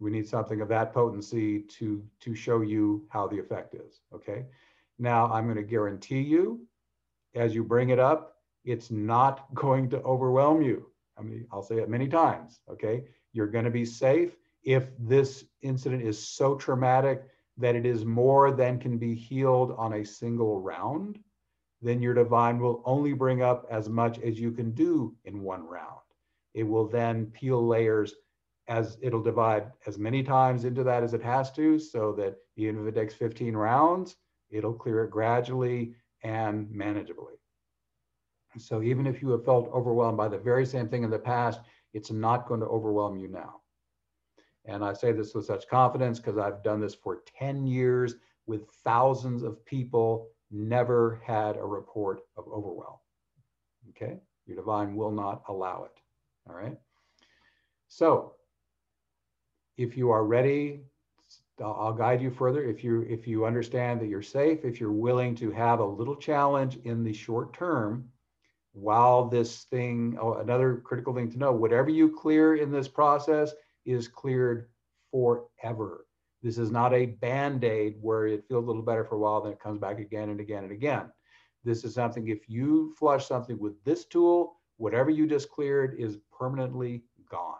We need something of that potency to, to show you how the effect is, okay? Now, I'm gonna guarantee you, as you bring it up, it's not going to overwhelm you. I mean, I'll say it many times, okay? You're gonna be safe if this incident is so traumatic that it is more than can be healed on a single round, then your divine will only bring up as much as you can do in one round. It will then peel layers as it'll divide as many times into that as it has to, so that even if it takes 15 rounds, it'll clear it gradually and manageably. So even if you have felt overwhelmed by the very same thing in the past, it's not going to overwhelm you now. And I say this with such confidence because I've done this for 10 years with thousands of people, never had a report of overwhelm. Okay, your divine will not allow it. All right. So if you are ready, I'll guide you further. If you if you understand that you're safe, if you're willing to have a little challenge in the short term, while this thing, oh, another critical thing to know, whatever you clear in this process is cleared forever. This is not a band-aid where it feels a little better for a while, then it comes back again and again and again. This is something, if you flush something with this tool, whatever you just cleared is permanently gone.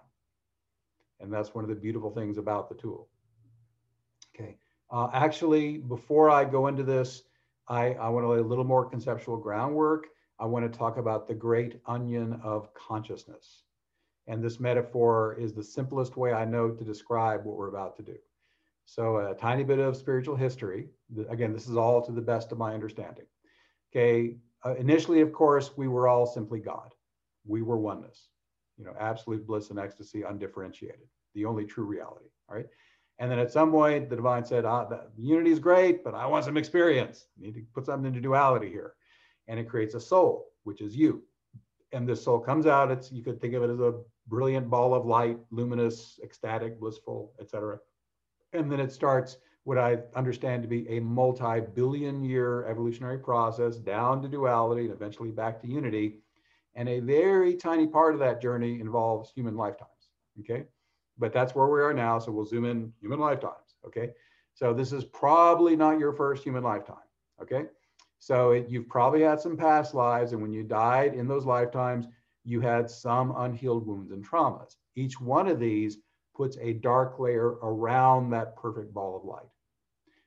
And that's one of the beautiful things about the tool. Okay, uh, actually, before I go into this, I, I want to lay a little more conceptual groundwork. I want to talk about the great onion of consciousness. And this metaphor is the simplest way I know to describe what we're about to do. So a tiny bit of spiritual history. Again, this is all to the best of my understanding. Okay, uh, initially, of course, we were all simply God. We were oneness you know, absolute bliss and ecstasy, undifferentiated, the only true reality. All right. And then at some point, the divine said, ah, the unity is great, but I want some experience. I need to put something into duality here. And it creates a soul, which is you. And this soul comes out. It's you could think of it as a brilliant ball of light, luminous, ecstatic, blissful, etc. And then it starts what I understand to be a multi-billion year evolutionary process down to duality and eventually back to unity and a very tiny part of that journey involves human lifetimes. Okay. But that's where we are now. So we'll zoom in human lifetimes. Okay. So this is probably not your first human lifetime. Okay. So it, you've probably had some past lives. And when you died in those lifetimes, you had some unhealed wounds and traumas. Each one of these puts a dark layer around that perfect ball of light.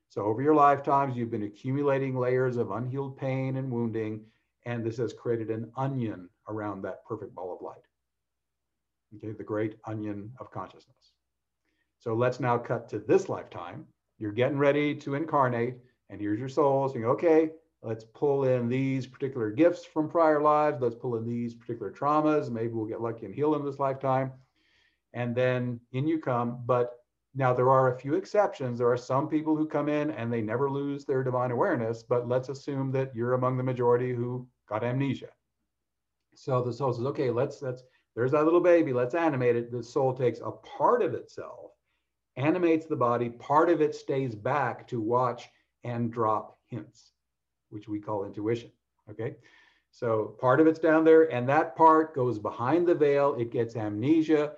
So over your lifetimes, you've been accumulating layers of unhealed pain and wounding, and this has created an onion around that perfect ball of light. Okay, the great onion of consciousness. So let's now cut to this lifetime. You're getting ready to incarnate, and here's your soul saying, okay, let's pull in these particular gifts from prior lives. Let's pull in these particular traumas. Maybe we'll get lucky and heal them this lifetime. And then in you come. But now there are a few exceptions. There are some people who come in and they never lose their divine awareness, but let's assume that you're among the majority who got amnesia. So the soul says, okay, let's, let's, there's that little baby, let's animate it. The soul takes a part of itself, animates the body, part of it stays back to watch and drop hints, which we call intuition. Okay. So part of it's down there, and that part goes behind the veil. It gets amnesia.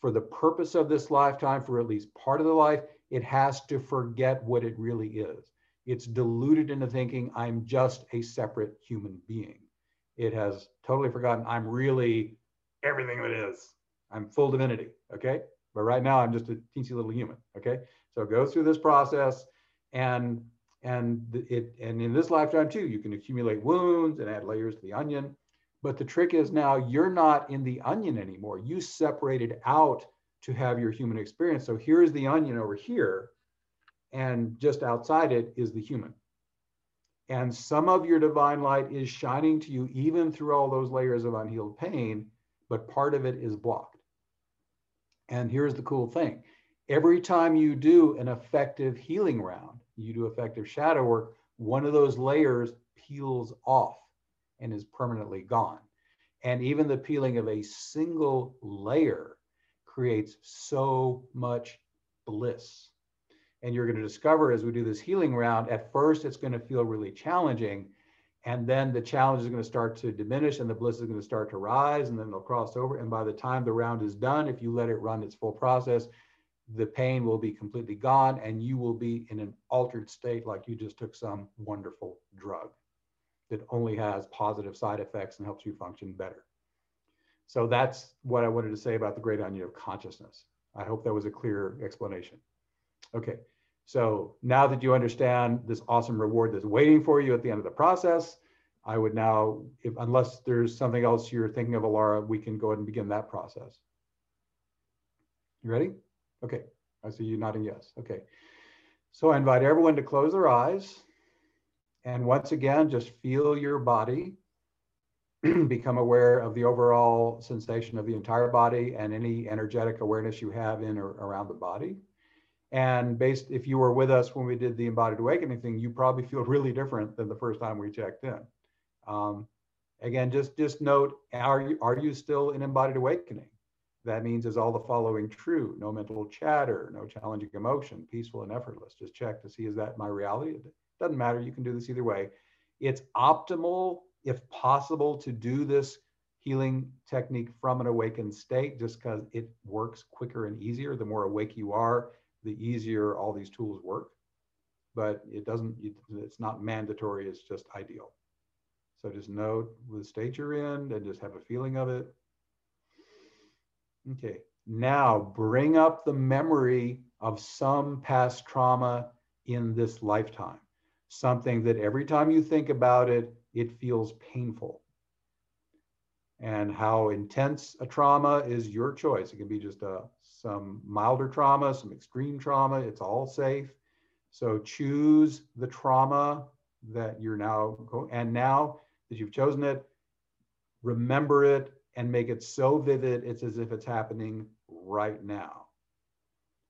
For the purpose of this lifetime, for at least part of the life, it has to forget what it really is. It's deluded into thinking I'm just a separate human being it has totally forgotten I'm really everything that is. I'm full divinity. Okay. But right now I'm just a teensy little human. Okay. So it goes through this process and and it and in this lifetime too, you can accumulate wounds and add layers to the onion. But the trick is now you're not in the onion anymore. You separated out to have your human experience. So here's the onion over here, and just outside it is the human. And some of your divine light is shining to you even through all those layers of unhealed pain, but part of it is blocked. And here's the cool thing Every time you do an effective healing round, you do effective shadow work, one of those layers peels off and is permanently gone. And even the peeling of a single layer creates so much bliss. And you're going to discover as we do this healing round, at first it's going to feel really challenging. And then the challenge is going to start to diminish and the bliss is going to start to rise and then they'll cross over. And by the time the round is done, if you let it run its full process, the pain will be completely gone and you will be in an altered state like you just took some wonderful drug that only has positive side effects and helps you function better. So that's what I wanted to say about the great onion of consciousness. I hope that was a clear explanation. Okay, so now that you understand this awesome reward that's waiting for you at the end of the process, I would now, if, unless there's something else you're thinking of, Alara, we can go ahead and begin that process. You ready? Okay, I see you nodding yes. Okay, so I invite everyone to close their eyes. And once again, just feel your body become aware of the overall sensation of the entire body and any energetic awareness you have in or around the body. And based, if you were with us when we did the embodied awakening thing, you probably feel really different than the first time we checked in. Um, again, just just note: Are you are you still in embodied awakening? That means is all the following true? No mental chatter, no challenging emotion, peaceful and effortless. Just check to see is that my reality. It doesn't matter. You can do this either way. It's optimal if possible, to do this healing technique from an awakened state just because it works quicker and easier. The more awake you are, the easier all these tools work. But it doesn't, it's not mandatory, it's just ideal. So just note the state you're in and just have a feeling of it. Okay, now bring up the memory of some past trauma in this lifetime. Something that every time you think about it, it feels painful. And how intense a trauma is your choice. It can be just a, some milder trauma, some extreme trauma. It's all safe. So choose the trauma that you're now going. And now that you've chosen it, remember it and make it so vivid, it's as if it's happening right now.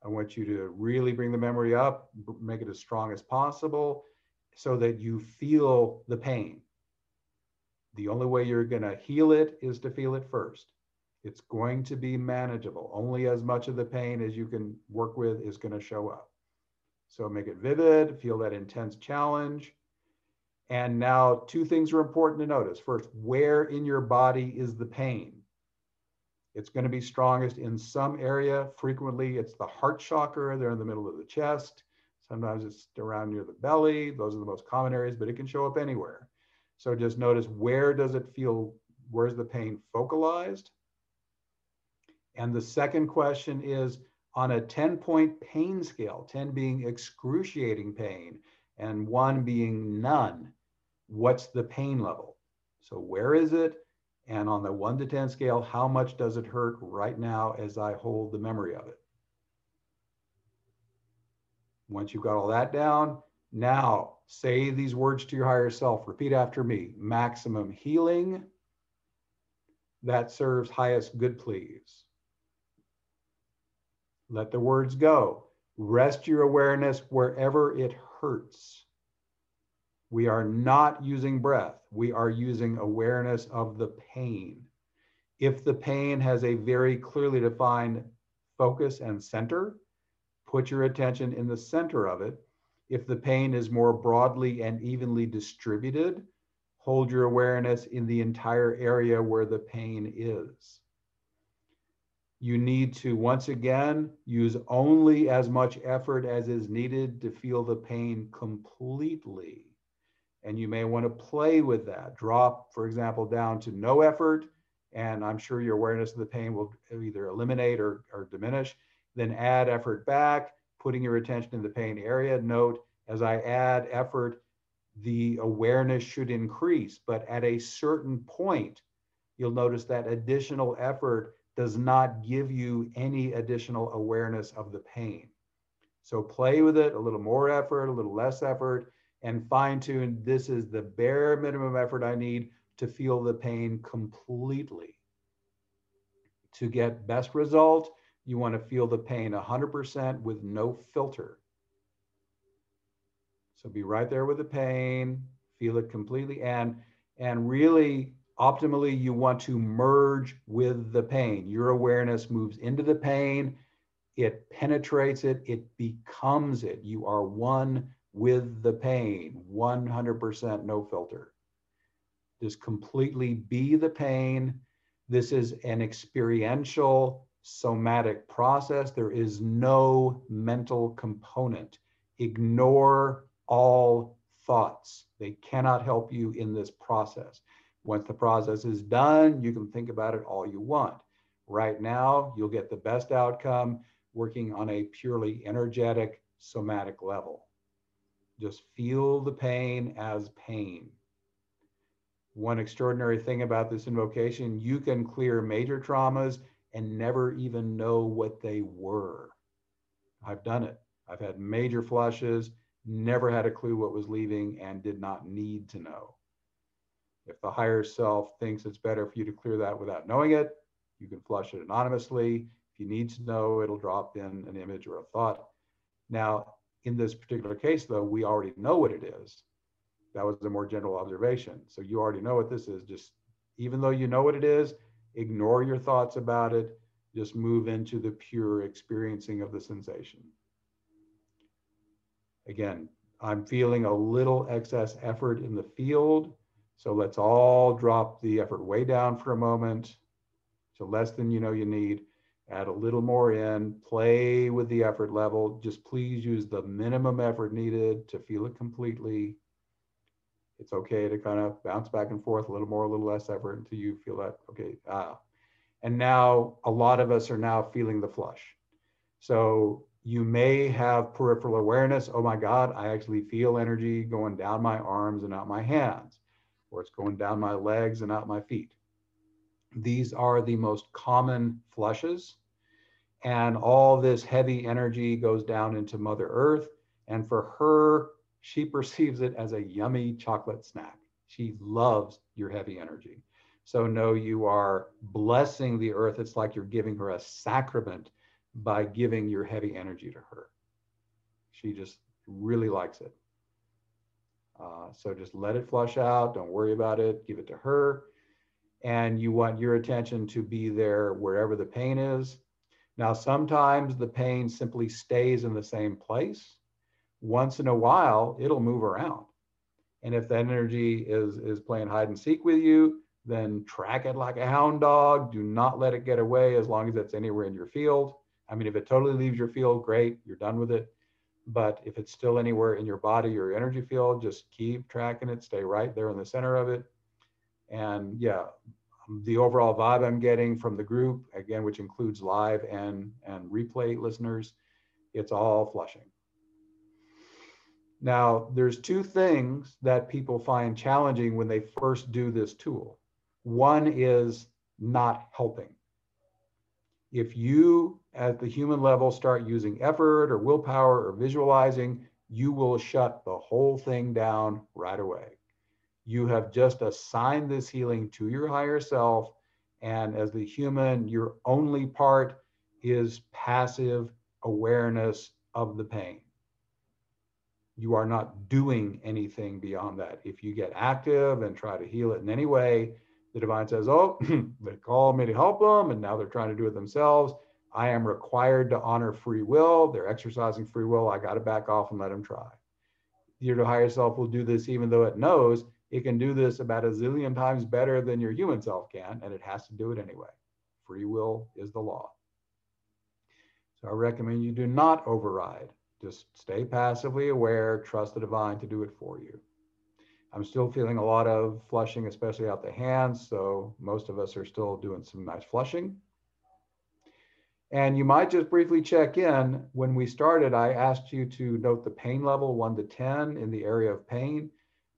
I want you to really bring the memory up, make it as strong as possible so that you feel the pain. The only way you're going to heal it is to feel it first. It's going to be manageable. Only as much of the pain as you can work with is going to show up. So make it vivid, feel that intense challenge. And now, two things are important to notice. First, where in your body is the pain? It's going to be strongest in some area. Frequently, it's the heart chakra. They're in the middle of the chest. Sometimes it's around near the belly. Those are the most common areas, but it can show up anywhere. So just notice where does it feel, where's the pain focalized? And the second question is on a 10 point pain scale, 10 being excruciating pain and one being none, what's the pain level? So where is it? And on the one to 10 scale, how much does it hurt right now as I hold the memory of it? Once you've got all that down, now say these words to your higher self. Repeat after me maximum healing that serves highest good, please. Let the words go. Rest your awareness wherever it hurts. We are not using breath. We are using awareness of the pain. If the pain has a very clearly defined focus and center, put your attention in the center of it if the pain is more broadly and evenly distributed, hold your awareness in the entire area where the pain is. You need to, once again, use only as much effort as is needed to feel the pain completely. And you may want to play with that. Drop, for example, down to no effort, and I'm sure your awareness of the pain will either eliminate or, or diminish. Then add effort back putting your attention in the pain area. Note, as I add effort, the awareness should increase, but at a certain point, you'll notice that additional effort does not give you any additional awareness of the pain. So play with it, a little more effort, a little less effort, and fine tune. This is the bare minimum effort I need to feel the pain completely. To get best result, You want to feel the pain 100% with no filter. So be right there with the pain, feel it completely, and and really optimally you want to merge with the pain. Your awareness moves into the pain, it penetrates it, it becomes it. You are one with the pain, 100% no filter. Just completely be the pain. This is an experiential somatic process. There is no mental component. Ignore all thoughts. They cannot help you in this process. Once the process is done, you can think about it all you want. Right now, you'll get the best outcome working on a purely energetic somatic level. Just feel the pain as pain. One extraordinary thing about this invocation, you can clear major traumas and never even know what they were. I've done it. I've had major flushes, never had a clue what was leaving, and did not need to know. If the higher self thinks it's better for you to clear that without knowing it, you can flush it anonymously. If you need to know, it'll drop in an image or a thought. Now, in this particular case, though, we already know what it is. That was a more general observation. So you already know what this is. Just even though you know what it is, ignore your thoughts about it. Just move into the pure experiencing of the sensation. Again, I'm feeling a little excess effort in the field. So let's all drop the effort way down for a moment to less than you know you need. Add a little more in, play with the effort level. Just please use the minimum effort needed to feel it completely it's okay to kind of bounce back and forth a little more, a little less effort until you feel that, okay, ah. And now a lot of us are now feeling the flush. So you may have peripheral awareness. Oh my God, I actually feel energy going down my arms and out my hands, or it's going down my legs and out my feet. These are the most common flushes. And all this heavy energy goes down into Mother Earth. And for her, she perceives it as a yummy chocolate snack. She loves your heavy energy. So, no, you are blessing the earth. It's like you're giving her a sacrament by giving your heavy energy to her. She just really likes it. Uh, so, just let it flush out. Don't worry about it. Give it to her. And you want your attention to be there wherever the pain is. Now, sometimes the pain simply stays in the same place once in a while it'll move around and if that energy is is playing hide and seek with you then track it like a hound dog do not let it get away as long as it's anywhere in your field i mean if it totally leaves your field great you're done with it but if it's still anywhere in your body or energy field just keep tracking it stay right there in the center of it and yeah the overall vibe i'm getting from the group again which includes live and and replay listeners it's all flushing now, there's two things that people find challenging when they first do this tool. One is not helping. If you, at the human level, start using effort or willpower or visualizing, you will shut the whole thing down right away. You have just assigned this healing to your higher self. And as the human, your only part is passive awareness of the pain you are not doing anything beyond that. If you get active and try to heal it in any way, the divine says, Oh, they called me to help them, and now they're trying to do it themselves. I am required to honor free will. They're exercising free will. I got to back off and let them try. Your higher self will do this even though it knows it can do this about a zillion times better than your human self can, and it has to do it anyway. Free will is the law. So I recommend you do not override just stay passively aware, trust the divine to do it for you. I'm still feeling a lot of flushing, especially out the hands. So most of us are still doing some nice flushing. And you might just briefly check in. When we started, I asked you to note the pain level one to 10 in the area of pain.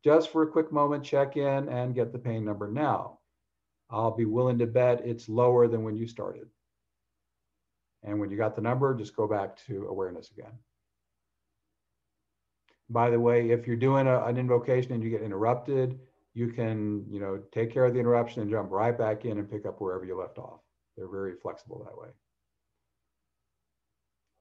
Just for a quick moment, check in and get the pain number now. I'll be willing to bet it's lower than when you started. And when you got the number, just go back to awareness again. By the way, if you're doing a, an invocation and you get interrupted, you can, you know, take care of the interruption and jump right back in and pick up wherever you left off. They're very flexible that way.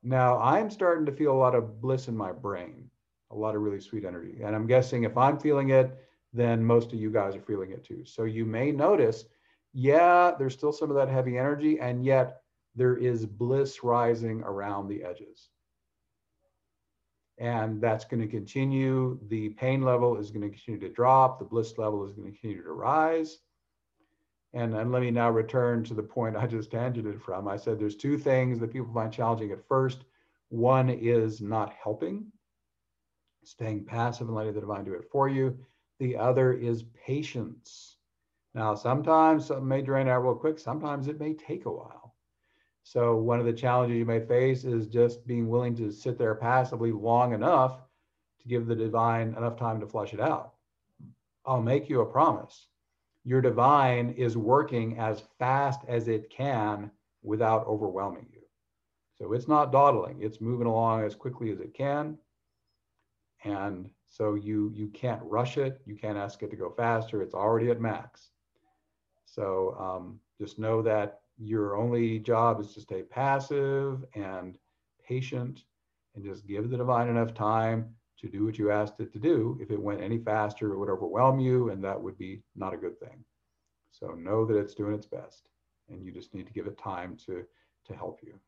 Now I'm starting to feel a lot of bliss in my brain, a lot of really sweet energy. And I'm guessing if I'm feeling it, then most of you guys are feeling it too. So you may notice, yeah, there's still some of that heavy energy, and yet there is bliss rising around the edges. And that's going to continue. The pain level is going to continue to drop. The bliss level is going to continue to rise. And, and let me now return to the point I just tangented from. I said there's two things that people find challenging at first. One is not helping, staying passive and letting the divine do it for you. The other is patience. Now, sometimes something may drain out real quick. Sometimes it may take a while. So one of the challenges you may face is just being willing to sit there passively long enough to give the divine enough time to flush it out. I'll make you a promise your divine is working as fast as it can without overwhelming you. So it's not dawdling, it's moving along as quickly as it can. And so you you can't rush it, you can't ask it to go faster, it's already at max. So um, just know that your only job is to stay passive and patient and just give the divine enough time to do what you asked it to do. If it went any faster, it would overwhelm you, and that would be not a good thing. So know that it's doing its best, and you just need to give it time to, to help you.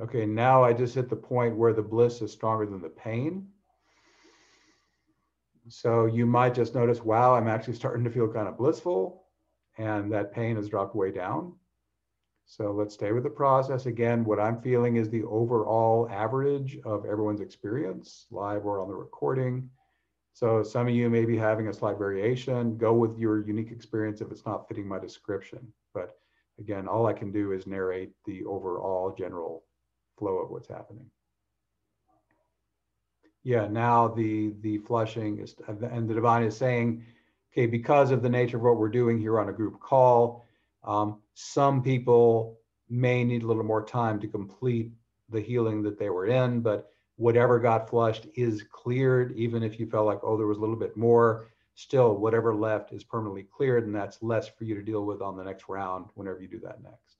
Okay, now I just hit the point where the bliss is stronger than the pain. So you might just notice, wow, I'm actually starting to feel kind of blissful, and that pain has dropped way down. So let's stay with the process. Again, what I'm feeling is the overall average of everyone's experience, live or on the recording. So some of you may be having a slight variation. Go with your unique experience if it's not fitting my description. But again, all I can do is narrate the overall general flow of what's happening. Yeah, now the the flushing is, and the divine is saying, okay, because of the nature of what we're doing here on a group call, um, some people may need a little more time to complete the healing that they were in, but whatever got flushed is cleared, even if you felt like, oh, there was a little bit more, still whatever left is permanently cleared, and that's less for you to deal with on the next round whenever you do that next.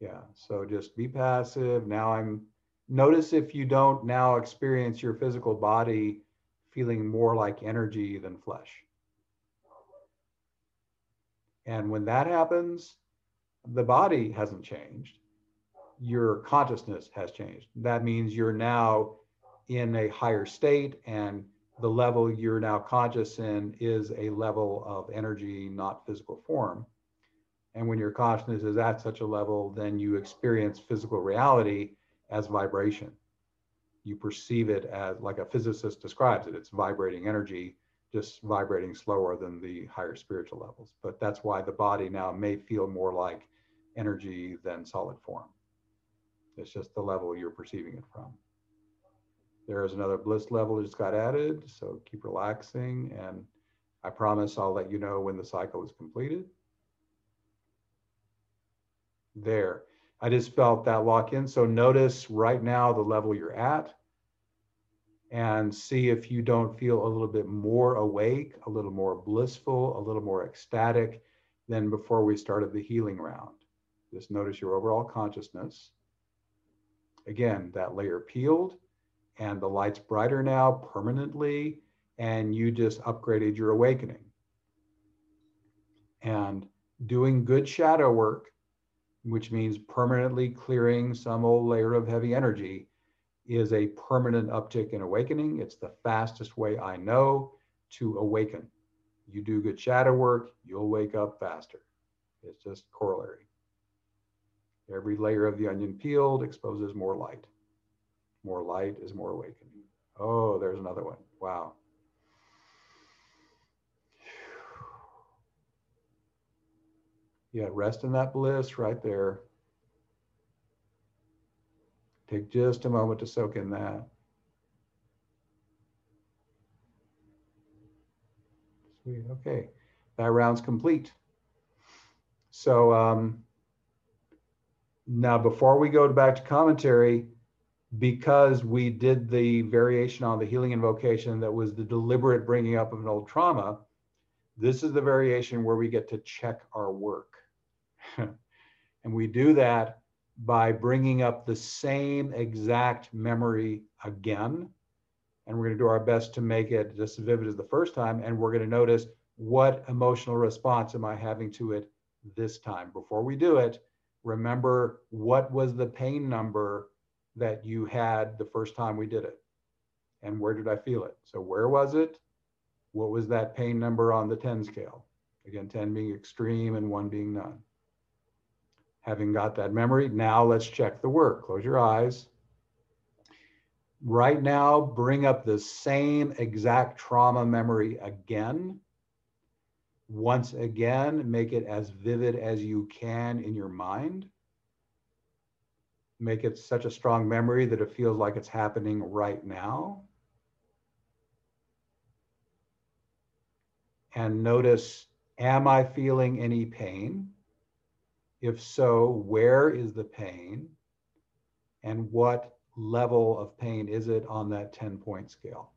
Yeah, so just be passive. Now I'm, notice if you don't now experience your physical body feeling more like energy than flesh. And when that happens, the body hasn't changed. Your consciousness has changed. That means you're now in a higher state, and the level you're now conscious in is a level of energy, not physical form. And when your consciousness is at such a level, then you experience physical reality as vibration. You perceive it as, like a physicist describes it, it's vibrating energy just vibrating slower than the higher spiritual levels. But that's why the body now may feel more like energy than solid form. It's just the level you're perceiving it from. There is another bliss level that just got added, so keep relaxing. And I promise I'll let you know when the cycle is completed. There, I just felt that lock in. So notice right now the level you're at and see if you don't feel a little bit more awake, a little more blissful, a little more ecstatic than before we started the healing round. Just notice your overall consciousness. Again, that layer peeled and the light's brighter now permanently, and you just upgraded your awakening. And doing good shadow work, which means permanently clearing some old layer of heavy energy, is a permanent uptick in awakening. It's the fastest way I know to awaken. You do good shadow work, you'll wake up faster. It's just corollary. Every layer of the onion peeled exposes more light. More light is more awakening. Oh, there's another one. Wow. Yeah, rest in that bliss right there. Take just a moment to soak in that. Sweet. Okay. That round's complete. So um, now before we go back to commentary, because we did the variation on the healing invocation that was the deliberate bringing up of an old trauma, this is the variation where we get to check our work. And we do that by bringing up the same exact memory again. And we're going to do our best to make it just as vivid as the first time. And we're going to notice what emotional response am I having to it this time. Before we do it, remember what was the pain number that you had the first time we did it? And where did I feel it? So, where was it? What was that pain number on the 10 scale? Again, 10 being extreme and one being none. Having got that memory, now let's check the work. Close your eyes. Right now, bring up the same exact trauma memory again. Once again, make it as vivid as you can in your mind. Make it such a strong memory that it feels like it's happening right now. And notice, am I feeling any pain? If so, where is the pain? And what level of pain is it on that 10 point scale?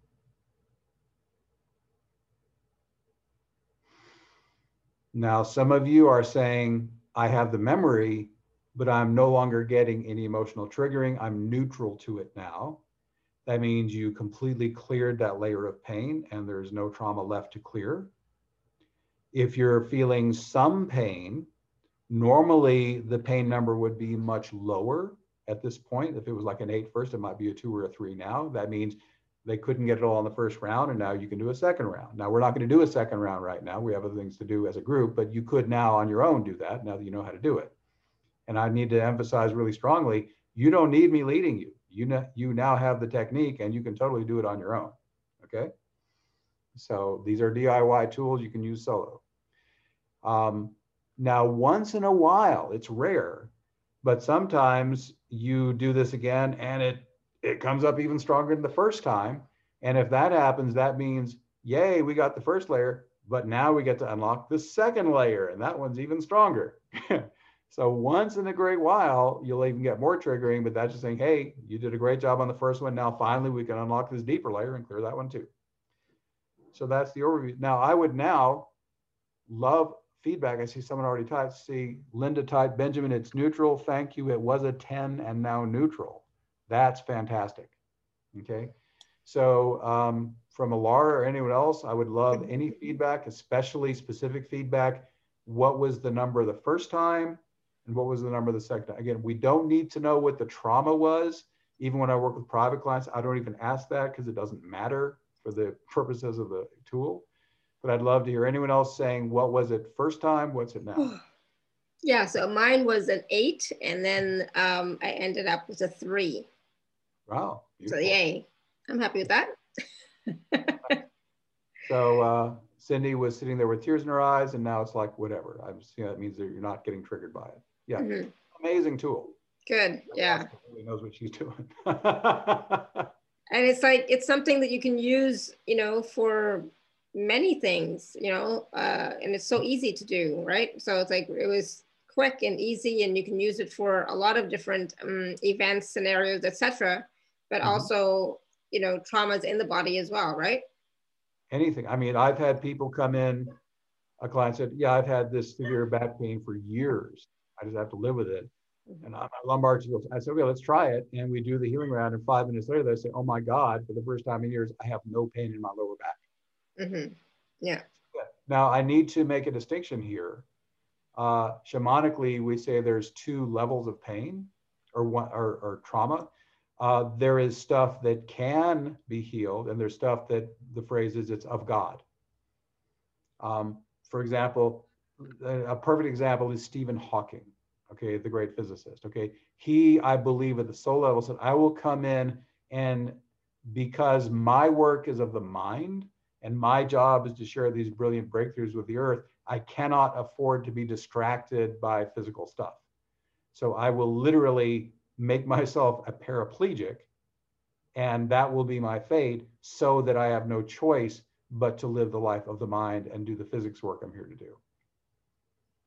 Now, some of you are saying, I have the memory, but I'm no longer getting any emotional triggering. I'm neutral to it now. That means you completely cleared that layer of pain and there's no trauma left to clear. If you're feeling some pain, Normally, the pain number would be much lower at this point. If it was like an eight first, it might be a two or a three now. That means they couldn't get it all in the first round, and now you can do a second round. Now, we're not going to do a second round right now. We have other things to do as a group, but you could now on your own do that now that you know how to do it. And I need to emphasize really strongly you don't need me leading you. You, know, you now have the technique and you can totally do it on your own. Okay. So these are DIY tools you can use solo. Um, now, once in a while, it's rare, but sometimes you do this again and it it comes up even stronger than the first time. And if that happens, that means, yay, we got the first layer, but now we get to unlock the second layer, and that one's even stronger. so once in a great while, you'll even get more triggering, but that's just saying, hey, you did a great job on the first one. Now finally we can unlock this deeper layer and clear that one too. So that's the overview. Now I would now love feedback. I see someone already typed. See, Linda typed, Benjamin, it's neutral. Thank you. It was a 10 and now neutral. That's fantastic. Okay. So um, from Alara or anyone else, I would love any feedback, especially specific feedback. What was the number the first time? And what was the number the second time? Again, we don't need to know what the trauma was. Even when I work with private clients, I don't even ask that because it doesn't matter for the purposes of the tool but I'd love to hear anyone else saying, what was it first time? What's it now? Yeah, so mine was an eight, and then um, I ended up with a three. Wow. Beautiful. So, yay. I'm happy with that. so, uh, Cindy was sitting there with tears in her eyes, and now it's like, whatever. I'm just, you know, that means that you're not getting triggered by it. Yeah. Mm-hmm. Amazing tool. Good. Yeah. Really knows what she's doing. and it's like, it's something that you can use, you know, for many things, you know, uh, and it's so easy to do, right? So it's like it was quick and easy, and you can use it for a lot of different um, events, scenarios, etc. But mm-hmm. also, you know, traumas in the body as well, right? Anything. I mean, I've had people come in. A client said, "Yeah, I've had this severe back pain for years. I just have to live with it." Mm-hmm. And my lumbar goes, I said, okay, let's try it. And we do the healing round. And five minutes later, they say, oh my God, for the first time in years, I have no pain in my lower back. Mm-hmm. Yeah. Now, I need to make a distinction here. Uh, shamanically, we say there's two levels of pain or, one, or, or trauma. Uh, there is stuff that can be healed, and there's stuff that the phrase is it's of God. Um, for example, a perfect example is Stephen Hawking, okay, the great physicist. Okay, he, I believe, at the soul level said, I will come in and because my work is of the mind, and my job is to share these brilliant breakthroughs with the earth. I cannot afford to be distracted by physical stuff. So I will literally make myself a paraplegic, and that will be my fate so that I have no choice but to live the life of the mind and do the physics work I'm here to do.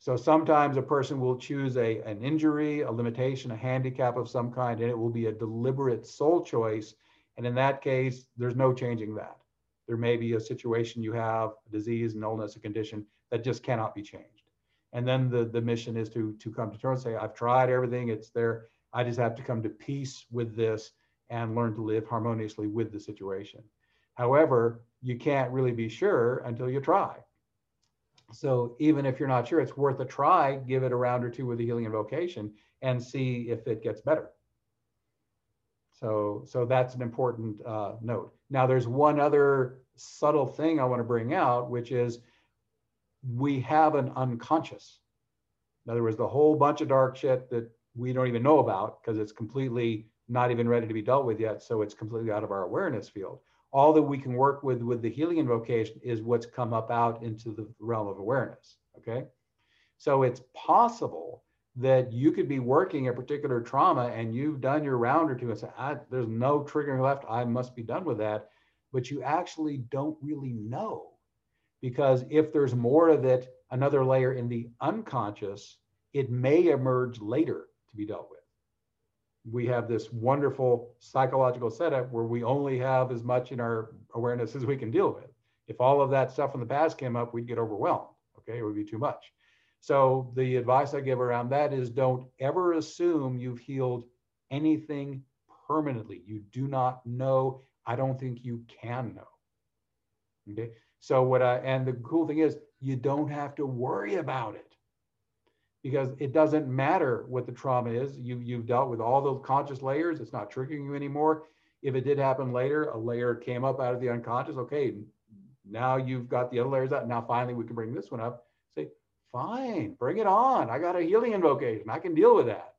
So sometimes a person will choose a, an injury, a limitation, a handicap of some kind, and it will be a deliberate soul choice. And in that case, there's no changing that there may be a situation you have, a disease, an illness, a condition that just cannot be changed. And then the, the mission is to, to come to terms and say, I've tried everything, it's there. I just have to come to peace with this and learn to live harmoniously with the situation. However, you can't really be sure until you try. So even if you're not sure, it's worth a try, give it a round or two with the healing invocation and see if it gets better. So, so that's an important uh, note. Now there's one other subtle thing I want to bring out, which is we have an unconscious. In other words, the whole bunch of dark shit that we don't even know about because it's completely not even ready to be dealt with yet. So it's completely out of our awareness field. All that we can work with with the healing invocation is what's come up out into the realm of awareness. Okay. So it's possible that you could be working a particular trauma and you've done your round or two and there's no triggering left. I must be done with that. But you actually don't really know because if there's more of it, another layer in the unconscious, it may emerge later to be dealt with. We have this wonderful psychological setup where we only have as much in our awareness as we can deal with. If all of that stuff in the past came up, we'd get overwhelmed. Okay, it would be too much. So the advice I give around that is don't ever assume you've healed anything permanently. You do not know. I don't think you can know. Okay. So what I and the cool thing is you don't have to worry about it because it doesn't matter what the trauma is. You you've dealt with all those conscious layers. It's not triggering you anymore. If it did happen later, a layer came up out of the unconscious. Okay, now you've got the other layers out. Now finally we can bring this one up. Fine, bring it on. I got a healing invocation. I can deal with that.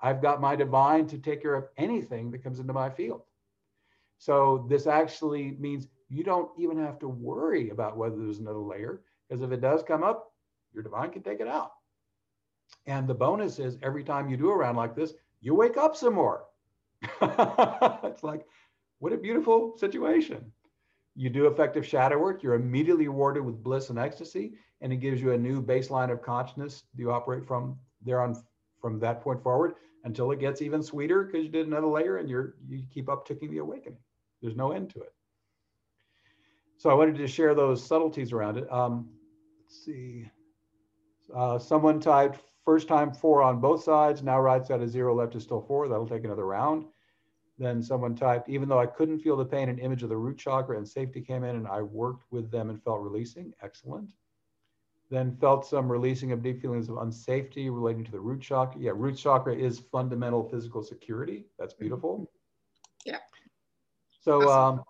I've got my divine to take care of anything that comes into my field. So this actually means you don't even have to worry about whether there's another layer, because if it does come up, your divine can take it out. And the bonus is every time you do a round like this, you wake up some more. it's like, what a beautiful situation. You do effective shadow work, you're immediately rewarded with bliss and ecstasy, and it gives you a new baseline of consciousness you operate from there on from that point forward until it gets even sweeter because you did another layer and you're you keep up ticking the awakening. There's no end to it. So I wanted to share those subtleties around it. Um, let's see. Uh, someone typed first time four on both sides. Now right side a zero left is still four. That'll take another round. Then someone typed, even though I couldn't feel the pain, an image of the root chakra and safety came in and I worked with them and felt releasing. Excellent. Then felt some releasing of deep feelings of unsafety relating to the root chakra. Yeah, root chakra is fundamental physical security. That's beautiful. Yeah. So um,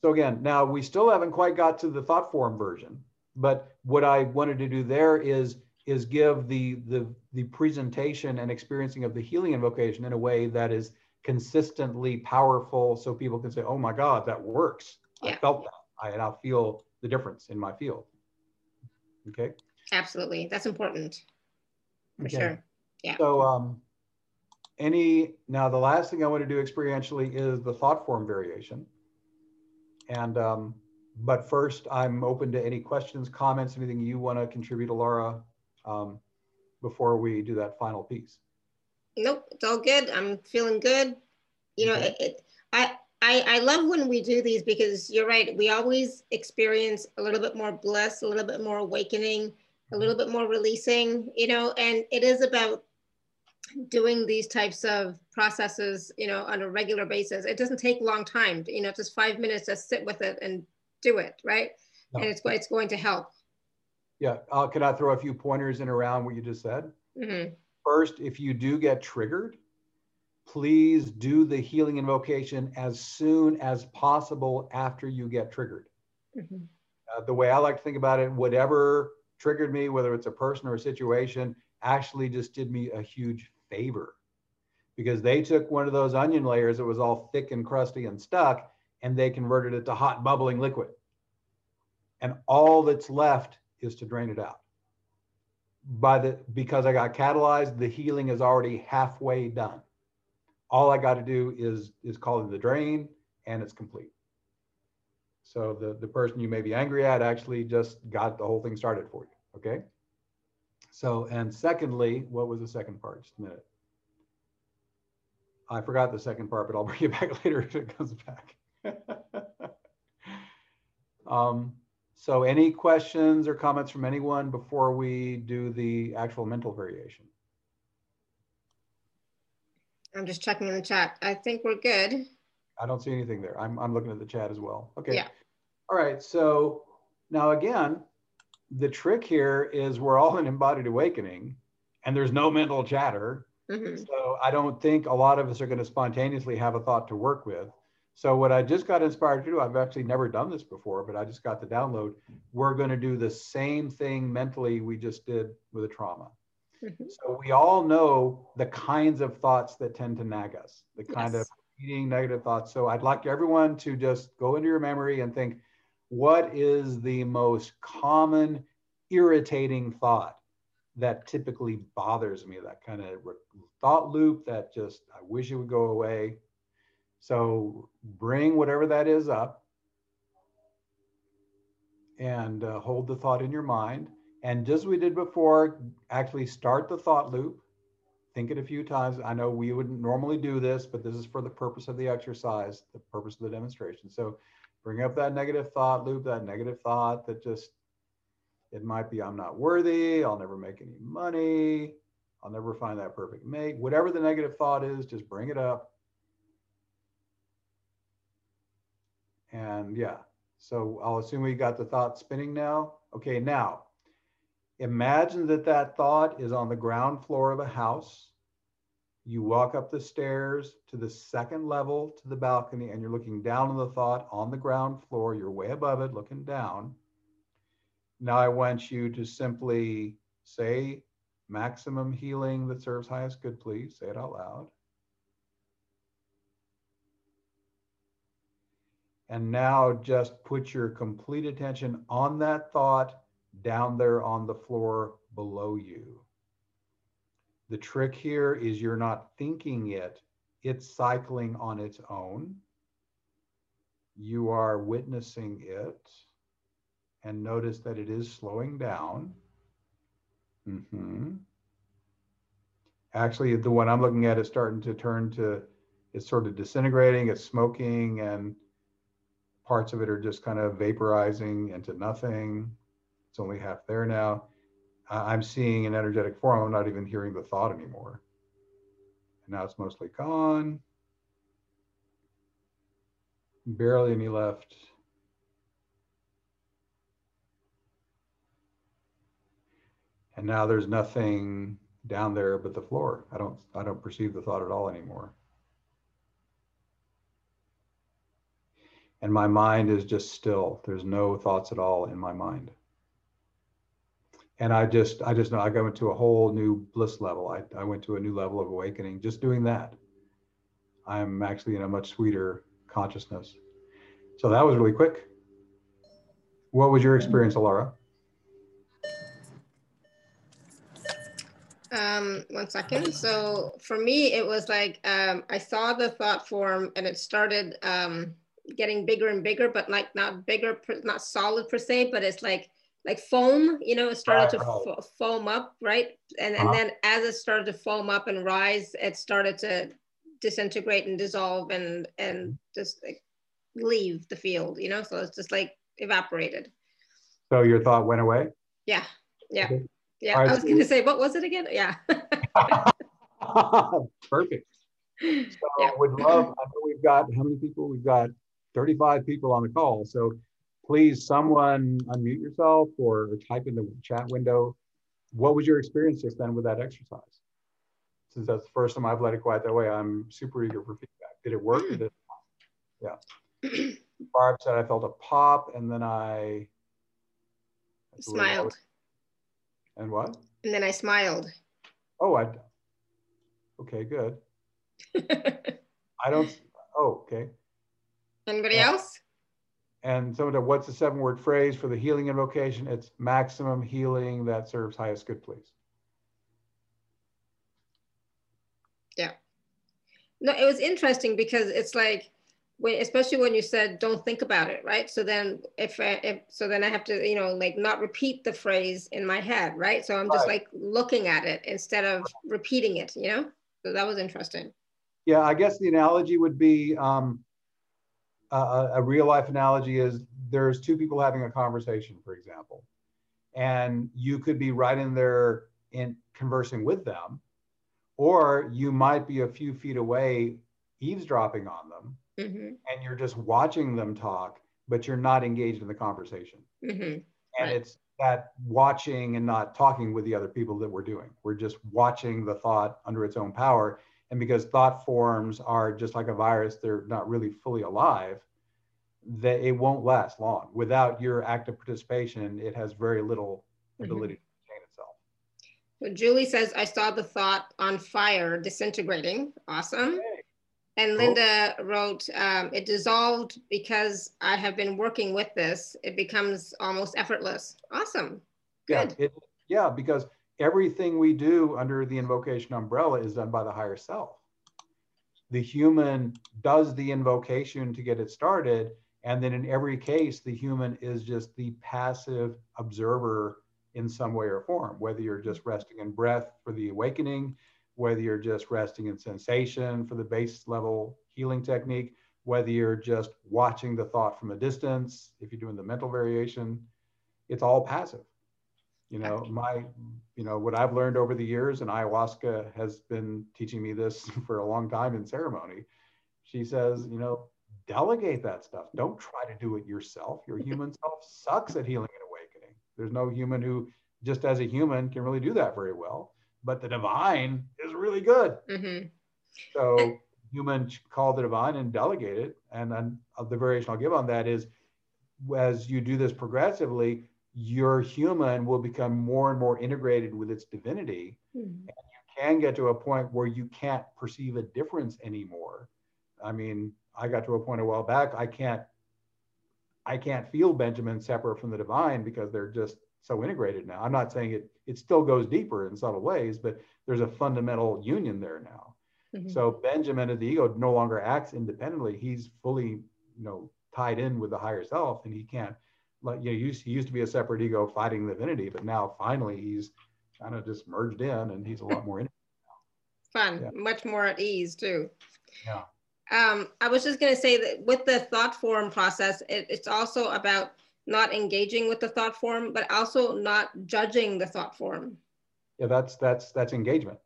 so again, now we still haven't quite got to the thought form version, but what I wanted to do there is is give the the the presentation and experiencing of the healing invocation in a way that is consistently powerful, so people can say, "Oh my God, that works! Yeah. I felt that. I now feel the difference in my field." Okay. Absolutely, that's important for okay. sure. Yeah. So, um, any now the last thing I want to do experientially is the thought form variation. And um, but first, I'm open to any questions, comments, anything you want to contribute to Alara um, before we do that final piece. Nope, it's all good. I'm feeling good. You know, it, it, I, I I love when we do these because you're right. We always experience a little bit more bliss, a little bit more awakening, a little mm-hmm. bit more releasing. You know, and it is about doing these types of processes, you know, on a regular basis. It doesn't take long time, you know, just five minutes, just sit with it and do it, right? No. And it's, it's going to help. Yeah, uh, can I throw a few pointers in around what you just said? Mm-hmm. First, if you do get triggered, please do the healing invocation as soon as possible after you get triggered. Mm-hmm. Uh, the way I like to think about it, whatever triggered me, whether it's a person or a situation, actually just did me a huge favor because they took one of those onion layers that was all thick and crusty and stuck and they converted it to hot bubbling liquid. And all that's left is to drain it out. By the because I got catalyzed, the healing is already halfway done. All I got to do is is call it the drain and it's complete. So the, the person you may be angry at actually just got the whole thing started for you. Okay. So, and secondly, what was the second part? Just a minute. I forgot the second part, but I'll bring it back later if it comes back. um, So any questions or comments from anyone before we do the actual mental variation? I'm just checking in the chat. I think we're good. I don't see anything there. I'm, I'm looking at the chat as well. Okay. Yeah. All right. So now again, the trick here is we're all in embodied awakening and there's no mental chatter. Mm-hmm. So I don't think a lot of us are going to spontaneously have a thought to work with. So what I just got inspired to do, I've actually never done this before, but I just got the download. We're going to do the same thing mentally we just did with a trauma. Mm-hmm. So we all know the kinds of thoughts that tend to nag us, the kind yes. of eating negative thoughts. So I'd like everyone to just go into your memory and think, what is the most common irritating thought that typically bothers me? That kind of thought loop that just, I wish it would go away. So bring whatever that is up and uh, hold the thought in your mind. And just as we did before, actually start the thought loop. Think it a few times. I know we wouldn't normally do this, but this is for the purpose of the exercise, the purpose of the demonstration. So bring up that negative thought loop, that negative thought that just, it might be, I'm not worthy, I'll never make any money, I'll never find that perfect mate. Whatever the negative thought is, just bring it up. And yeah, so I'll assume we got the thought spinning now. Okay, now Imagine that that thought is on the ground floor of a house. You walk up the stairs to the second level to the balcony, and you're looking down on the thought on the ground floor. You're way above it, looking down. Now, I want you to simply say maximum healing that serves highest good, please. Say it out loud. And now just put your complete attention on that thought down there on the floor below you. The trick here is you're not thinking it, it's cycling on its own. You are witnessing it and notice that it is slowing down. Mm-hmm. Actually, the one I'm looking at is starting to turn to, it's sort of disintegrating, it's smoking, and parts of it are just kind of vaporizing into nothing. It's only half there now. I'm seeing an energetic form. I'm not even hearing the thought anymore. And now it's mostly gone. Barely any left. And now there's nothing down there but the floor. I don't I don't perceive the thought at all anymore. And my mind is just still. There's no thoughts at all in my mind and I just I just know I went to a whole new bliss level. I, I went to a new level of awakening just doing that. I'm actually in a much sweeter consciousness. So that was really quick. What was your experience, Alara? Um, one second. So for me, it was like um, I saw the thought form and it started um, getting bigger and bigger, but like not bigger, not solid per se, but it's like like foam, you know, it started right, to right. foam up, right? And, uh-huh. and then as it started to foam up and rise, it started to disintegrate and dissolve and and just like leave the field, you know. So it's just like evaporated. So your thought went away. Yeah, yeah, okay. yeah. I was gonna say, what was it again? Yeah. Perfect. So yeah. would love. I know we've got how many people? We've got 35 people on the call. So please someone unmute yourself or, type in the chat window. What was your experience just then with that exercise? Since that's the first time I've let it quiet that way, I'm super eager for feedback. Did it work? Did it? Yeah. Barb said I felt a pop and then I, I smiled. And what? And then I smiled. Oh, I. Okay, good. I don't. Oh, okay. Anybody uh, else? And some of the what's the seven word phrase for the healing invocation? It's maximum healing that serves highest good, please. Yeah. No, it was interesting because it's like, when, especially when you said don't think about it, right? So then if, I, if so, then I have to you know like not repeat the phrase in my head, right? So I'm just right. like looking at it instead of repeating it, you know. So that was interesting. Yeah, I guess the analogy would be um, uh, a real life analogy is there's two people having a conversation, for example, and you could be right in there in conversing with them, or you might be a few feet away eavesdropping on them, mm-hmm. and you're just watching them talk, but you're not engaged in the conversation. Mm-hmm. And right. it's that watching and not talking with the other people that we're doing. We're just watching the thought under its own power. And because thought forms are just like a virus, they're not really fully alive, that it won't last long. Without your active participation, it has very little mm-hmm. ability mm-hmm. to contain itself. So Julie says, I saw the thought on fire disintegrating. Awesome. Okay. And Linda wrote, um, it dissolved because I have been working with this. It becomes almost effortless. Awesome. Good. Yeah, it, yeah, because everything we do under the invocation umbrella is done by the higher self. The human does the invocation to get it started. And then in every case, the human is just the passive observer in some way or form, whether you're just resting in breath for the awakening, whether you're just resting in sensation for the base level healing technique, whether you're just watching the thought from a distance, if you're doing the mental variation, it's all passive. You know, my, you know, what I've learned over the years, and ayahuasca has been teaching me this for a long time in ceremony. She says, you know, delegate that stuff. Don't try to do it yourself. Your human self sucks at healing and awakening. There's no human who, just as a human, can really do that very well but the divine is really good. Mm-hmm. So human call the divine and delegate it. And then uh, the variation I'll give on that is as you do this progressively, your human will become more and more integrated with its divinity. Mm-hmm. And you can get to a point where you can't perceive a difference anymore. I mean, I got to a point a while back, I can't I can't feel Benjamin separate from the divine because they're just so integrated now. I'm not saying it it still goes deeper in subtle ways, but there's a fundamental union there now. Mm-hmm. So Benjamin of the ego no longer acts independently. He's fully, you know, tied in with the higher self, and he can't. Like you know, he used, he used to be a separate ego fighting the divinity, but now finally he's kind of just merged in, and he's a lot more Fun, yeah. much more at ease too. Yeah. Um, I was just going to say that with the thought form process, it, it's also about not engaging with the thought form, but also not judging the thought form. Yeah, that's that's that's engagement.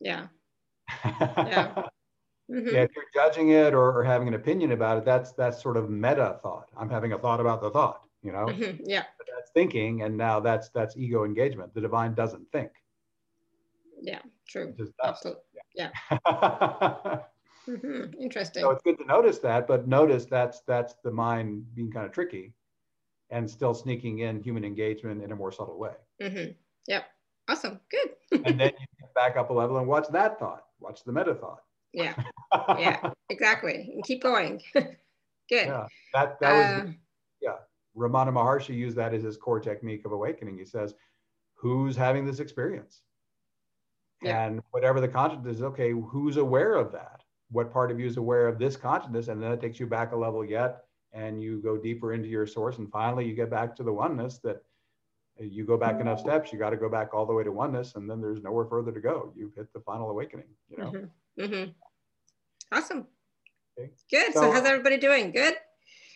Yeah. yeah. Mm-hmm. Yeah, if you're judging it or, or, having an opinion about it, that's that's sort of meta thought. I'm having a thought about the thought, you know. Mm-hmm. Yeah. But that's thinking, and now that's that's ego engagement. The divine doesn't think. Yeah, true. Absolutely. Yeah. yeah. mm-hmm. Interesting. So it's good to notice that, but notice that's that's the mind being kind of tricky and still sneaking in human engagement in a more subtle way. Mm-hmm. Yep. Awesome. Good. and then you back up a level and watch that thought. Watch the meta thought. Yeah. yeah. Exactly. And keep going. Good. Yeah. That that was uh. Ramana Maharshi used that as his core technique of awakening. He says, "Who's having this experience?" Yeah. And whatever the consciousness is, okay, who's aware of that? What part of you is aware of this consciousness? And then it takes you back a level yet and you go deeper into your source and finally you get back to the oneness that you go back enough steps you got to go back all the way to oneness and then there's nowhere further to go you've hit the final awakening you know mm-hmm. Mm-hmm. awesome okay. good so, so, how's everybody doing good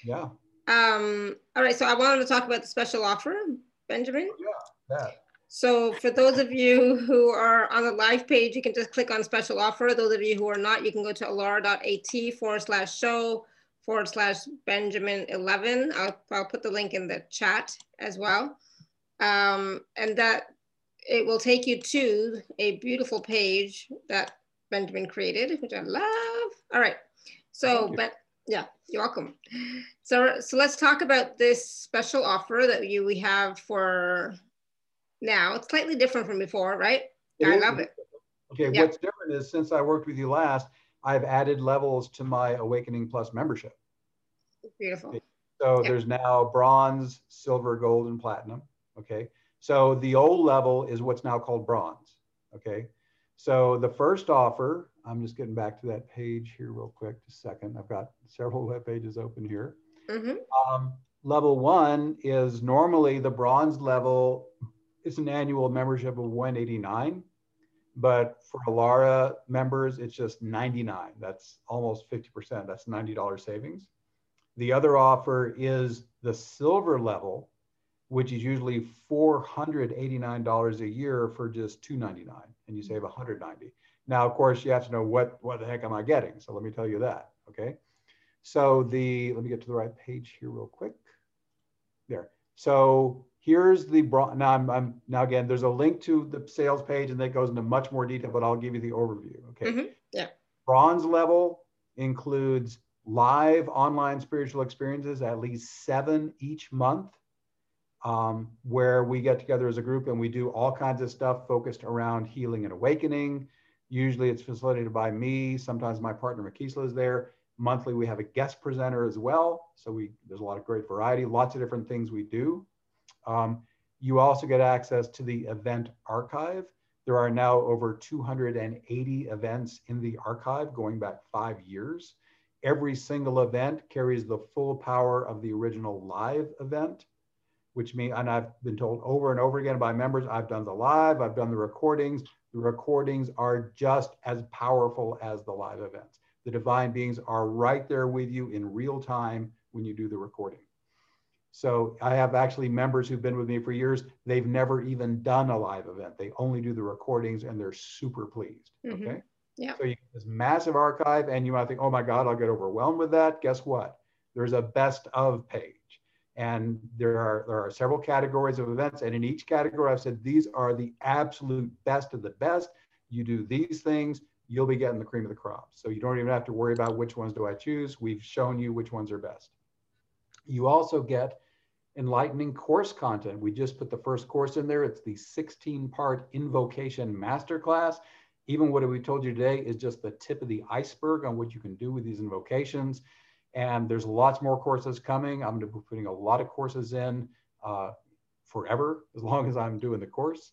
yeah um all right so i wanted to talk about the special offer benjamin oh, yeah that so for those of you who are on the live page, you can just click on special offer. Those of you who are not, you can go to alara.at forward slash show forward slash Benjamin 11. I'll, I'll put the link in the chat as well. Um, and that it will take you to a beautiful page that Benjamin created, which I love. All right. So, but yeah, you're welcome. So, so let's talk about this special offer that you we have for now. It's slightly different from before, right? It I love it. Okay, yeah. what's different is since I worked with you last, I've added levels to my Awakening Plus membership. Beautiful. So yep. there's now bronze, silver, gold, and platinum. Okay. So the old level is what's now called bronze. Okay. So the first offer, I'm just getting back to that page here real quick, just a second. I've got several web pages open here. Mm-hmm. Um, level one is normally the bronze level It's an annual membership of 189 but for Alara members, it's just 99. That's almost 50%. That's $90 savings. The other offer is the silver level, which is usually $489 a year for just 299 and you save 190. Now, of course, you have to know what, what the heck am I getting? So let me tell you that, okay? So the, let me get to the right page here real quick. There. So here's the, bronze. now I'm, I'm, now again, there's a link to the sales page and that goes into much more detail, but I'll give you the overview, okay? Mm -hmm. Yeah. Bronze level includes live online spiritual experiences, at least seven each month, um, where we get together as a group and we do all kinds of stuff focused around healing and awakening. Usually it's facilitated by me. Sometimes my partner Makisla is there. Monthly, we have a guest presenter as well. So we there's a lot of great variety, lots of different things we do. Um, you also get access to the event archive. There are now over 280 events in the archive going back five years. Every single event carries the full power of the original live event, which means, and I've been told over and over again by members, I've done the live, I've done the recordings. The recordings are just as powerful as the live events. The divine beings are right there with you in real time when you do the recording. So I have actually members who've been with me for years. They've never even done a live event. They only do the recordings and they're super pleased. Mm-hmm. Okay. Yeah. So you get this massive archive, and you might think, oh my God, I'll get overwhelmed with that. Guess what? There's a best of page. And there are there are several categories of events. And in each category, I've said these are the absolute best of the best. You do these things, you'll be getting the cream of the crop. So you don't even have to worry about which ones do I choose. We've shown you which ones are best. You also get enlightening course content. We just put the first course in there. It's the 16 part invocation masterclass even what we told you today is just the tip of the iceberg on what you can do with these invocations. And there's lots more courses coming. I'm going to be putting a lot of courses in uh, forever, as long as I'm doing the course.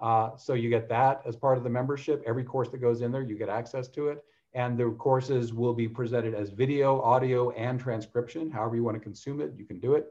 Uh, so you get that as part of the membership. Every course that goes in there, you get access to it. And the courses will be presented as video, audio, and transcription. However you want to consume it, you can do it.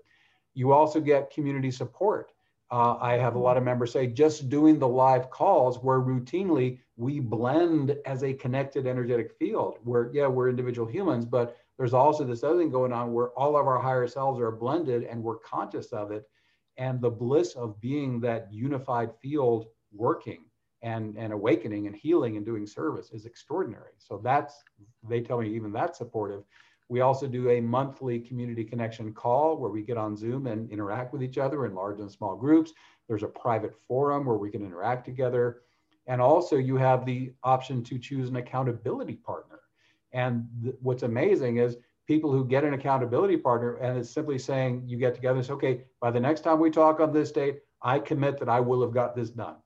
You also get community support. Uh, I have a lot of members say just doing the live calls where routinely we blend as a connected energetic field where, yeah, we're individual humans, but there's also this other thing going on where all of our higher selves are blended and we're conscious of it. And the bliss of being that unified field working and, and awakening and healing and doing service is extraordinary. So that's, they tell me even that's supportive. We also do a monthly community connection call where we get on Zoom and interact with each other in large and small groups. There's a private forum where we can interact together. And also you have the option to choose an accountability partner. And th- what's amazing is people who get an accountability partner and it's simply saying you get together and say, okay, by the next time we talk on this date, I commit that I will have got this done.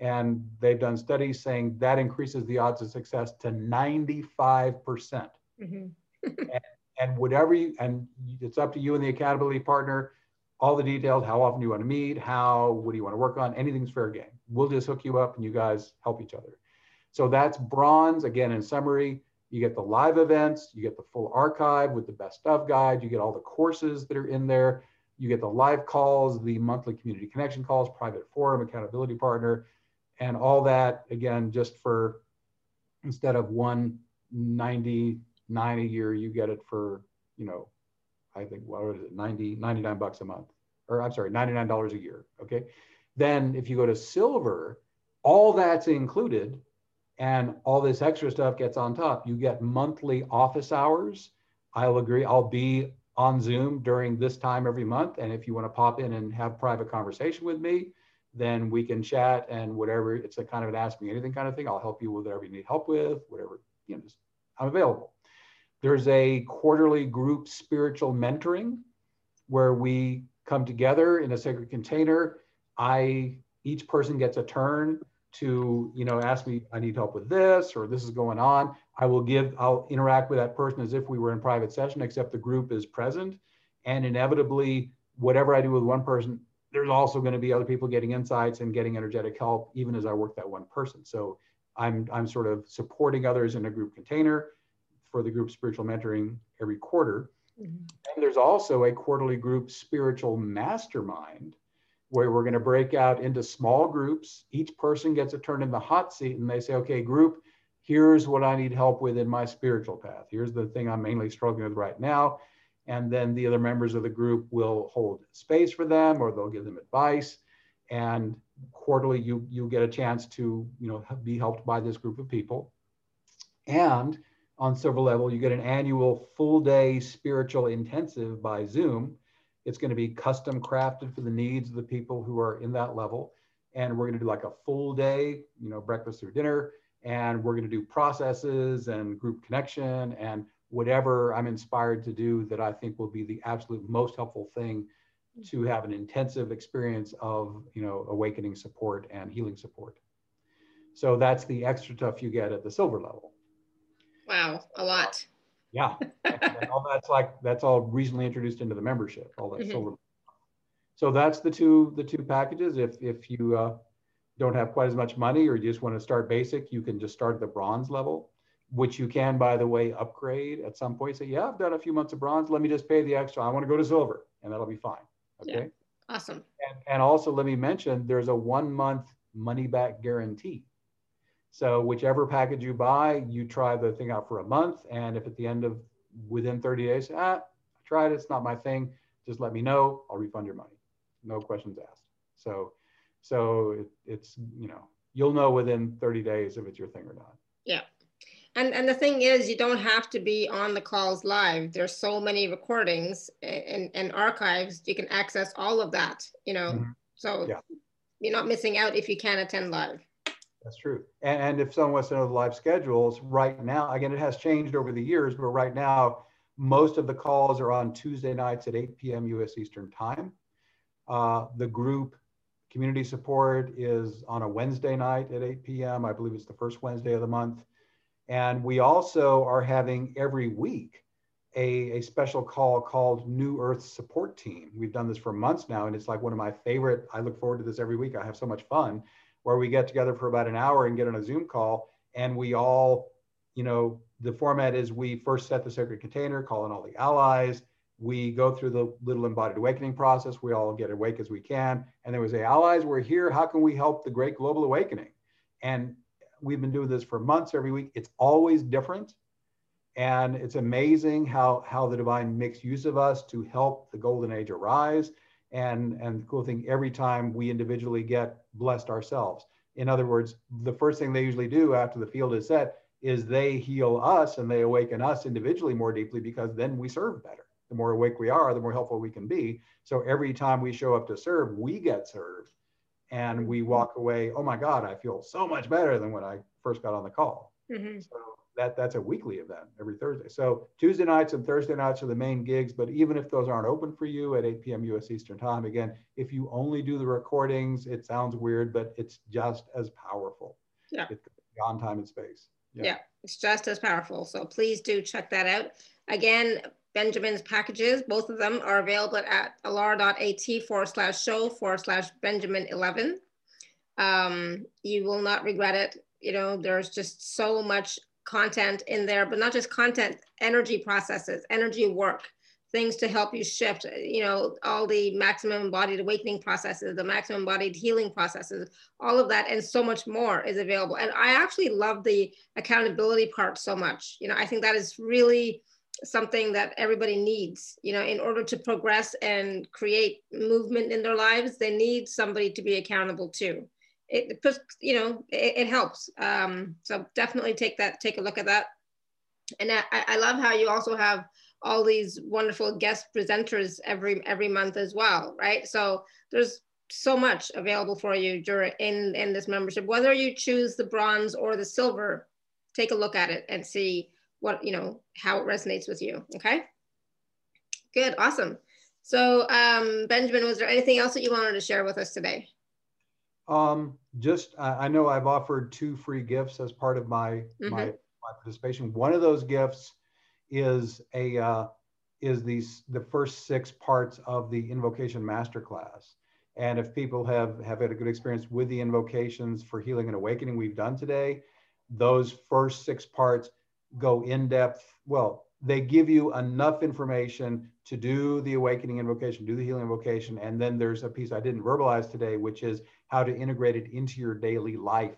And they've done studies saying that increases the odds of success to 95%. percent mm hmm and, and whatever you, and it's up to you and the accountability partner, all the details, how often you want to meet, how, what do you want to work on, anything's fair game. We'll just hook you up and you guys help each other. So that's bronze. Again, in summary, you get the live events, you get the full archive with the best of guide, you get all the courses that are in there, you get the live calls, the monthly community connection calls, private forum, accountability partner, and all that again, just for instead of 190 nine a year, you get it for, you know, I think, what is it, 90, 99 bucks a month, or I'm sorry, $99 a year. Okay. Then if you go to silver, all that's included and all this extra stuff gets on top. You get monthly office hours. I'll agree. I'll be on Zoom during this time every month. And if you want to pop in and have private conversation with me, then we can chat and whatever. It's a kind of an ask me anything kind of thing. I'll help you with whatever you need help with, whatever, you know, I'm available. There's a quarterly group spiritual mentoring where we come together in a sacred container. I each person gets a turn to you know ask me I need help with this or this is going on. I will give I'll interact with that person as if we were in private session, except the group is present. And inevitably, whatever I do with one person, there's also going to be other people getting insights and getting energetic help, even as I work that one person. So I'm I'm sort of supporting others in a group container for the group spiritual mentoring every quarter. Mm-hmm. And there's also a quarterly group spiritual mastermind where we're going to break out into small groups. Each person gets a turn in the hot seat and they say, okay, group, here's what I need help with in my spiritual path. Here's the thing I'm mainly struggling with right now. And then the other members of the group will hold space for them or they'll give them advice. And quarterly you you get a chance to you know be helped by this group of people. And on silver level you get an annual full day spiritual intensive by zoom. It's going to be custom crafted for the needs of the people who are in that level. And we're going to do like a full day you know breakfast through dinner. And we're going to do processes and group connection and whatever I'm inspired to do that I think will be the absolute most helpful thing to have an intensive experience of you know awakening support and healing support. So that's the extra stuff you get at the silver level. Wow, a lot. Yeah, all that's like that's all recently introduced into the membership. All that mm-hmm. silver. So that's the two the two packages. If if you uh, don't have quite as much money or you just want to start basic, you can just start at the bronze level which you can, by the way, upgrade at some point. Say, yeah, I've done a few months of bronze. Let me just pay the extra. I want to go to silver, and that'll be fine. Okay. Yeah. Awesome. And, and also, let me mention there's a one month money back guarantee. So, whichever package you buy, you try the thing out for a month. And if at the end of within 30 days, ah, I tried it, it's not my thing, just let me know. I'll refund your money. No questions asked. So, so it, it's, you know, you'll know within 30 days if it's your thing or not. Yeah. And and the thing is, you don't have to be on the calls live. There's so many recordings and, and archives. You can access all of that, you know. Mm-hmm. So yeah. you're not missing out if you can't attend live. That's true. And, and if someone wants to know the live schedules, right now, again, it has changed over the years, but right now, most of the calls are on Tuesday nights at 8 p.m. US Eastern Time. Uh, the group community support is on a Wednesday night at 8 p.m. I believe it's the first Wednesday of the month. And we also are having every week a, a special call called New Earth Support Team. We've done this for months now, and it's like one of my favorite. I look forward to this every week. I have so much fun where we get together for about an hour and get on a Zoom call, and we all, you know, the format is we first set the sacred container, call in all the allies. We go through the little embodied awakening process. We all get awake as we can. And then we say, allies, we're here. How can we help the great global awakening? And we've been doing this for months every week. It's always different. And it's amazing how, how the divine makes use of us to help the golden age arise. And, and the cool thing, every time we individually get blessed ourselves. In other words, the first thing they usually do after the field is set is they heal us and they awaken us individually more deeply because then we serve better. The more awake we are, the more helpful we can be. So every time we show up to serve, we get served and we mm-hmm. walk away oh my god i feel so much better than when i first got on the call. Mm-hmm. so that that's a weekly event every thursday. So tuesday nights and thursday nights are the main gigs but even if those aren't open for you at 8 p.m us eastern time again if you only do the recordings it sounds weird but it's just as powerful. Yeah. It's beyond time and space. Yeah. yeah it's just as powerful. So please do check that out. Again Benjamin's packages. Both of them are available at alara.at forward slash show forward slash Benjamin 11. Um, you will not regret it. You know, there's just so much content in there, but not just content, energy processes, energy work, things to help you shift, you know, all the maximum embodied awakening processes, the maximum embodied healing processes, all of that and so much more is available. And I actually love the accountability part so much. You know, I think that is really something that everybody needs you know in order to progress and create movement in their lives they need somebody to be accountable to. It puts you know it, it helps. Um, so definitely take that take a look at that. And I, I love how you also have all these wonderful guest presenters every every month as well right? So there's so much available for you during in in this membership. Whether you choose the bronze or the silver take a look at it and see what, you know, how it resonates with you. Okay. Good. Awesome. So, um, Benjamin, was there anything else that you wanted to share with us today? Um, just, I know I've offered two free gifts as part of my, mm-hmm. my, my, participation. One of those gifts is a, uh, is these, the first six parts of the invocation masterclass. And if people have, have had a good experience with the invocations for healing and awakening we've done today, those first six parts go in depth. Well, they give you enough information to do the awakening invocation, do the healing invocation. And then there's a piece I didn't verbalize today, which is how to integrate it into your daily life,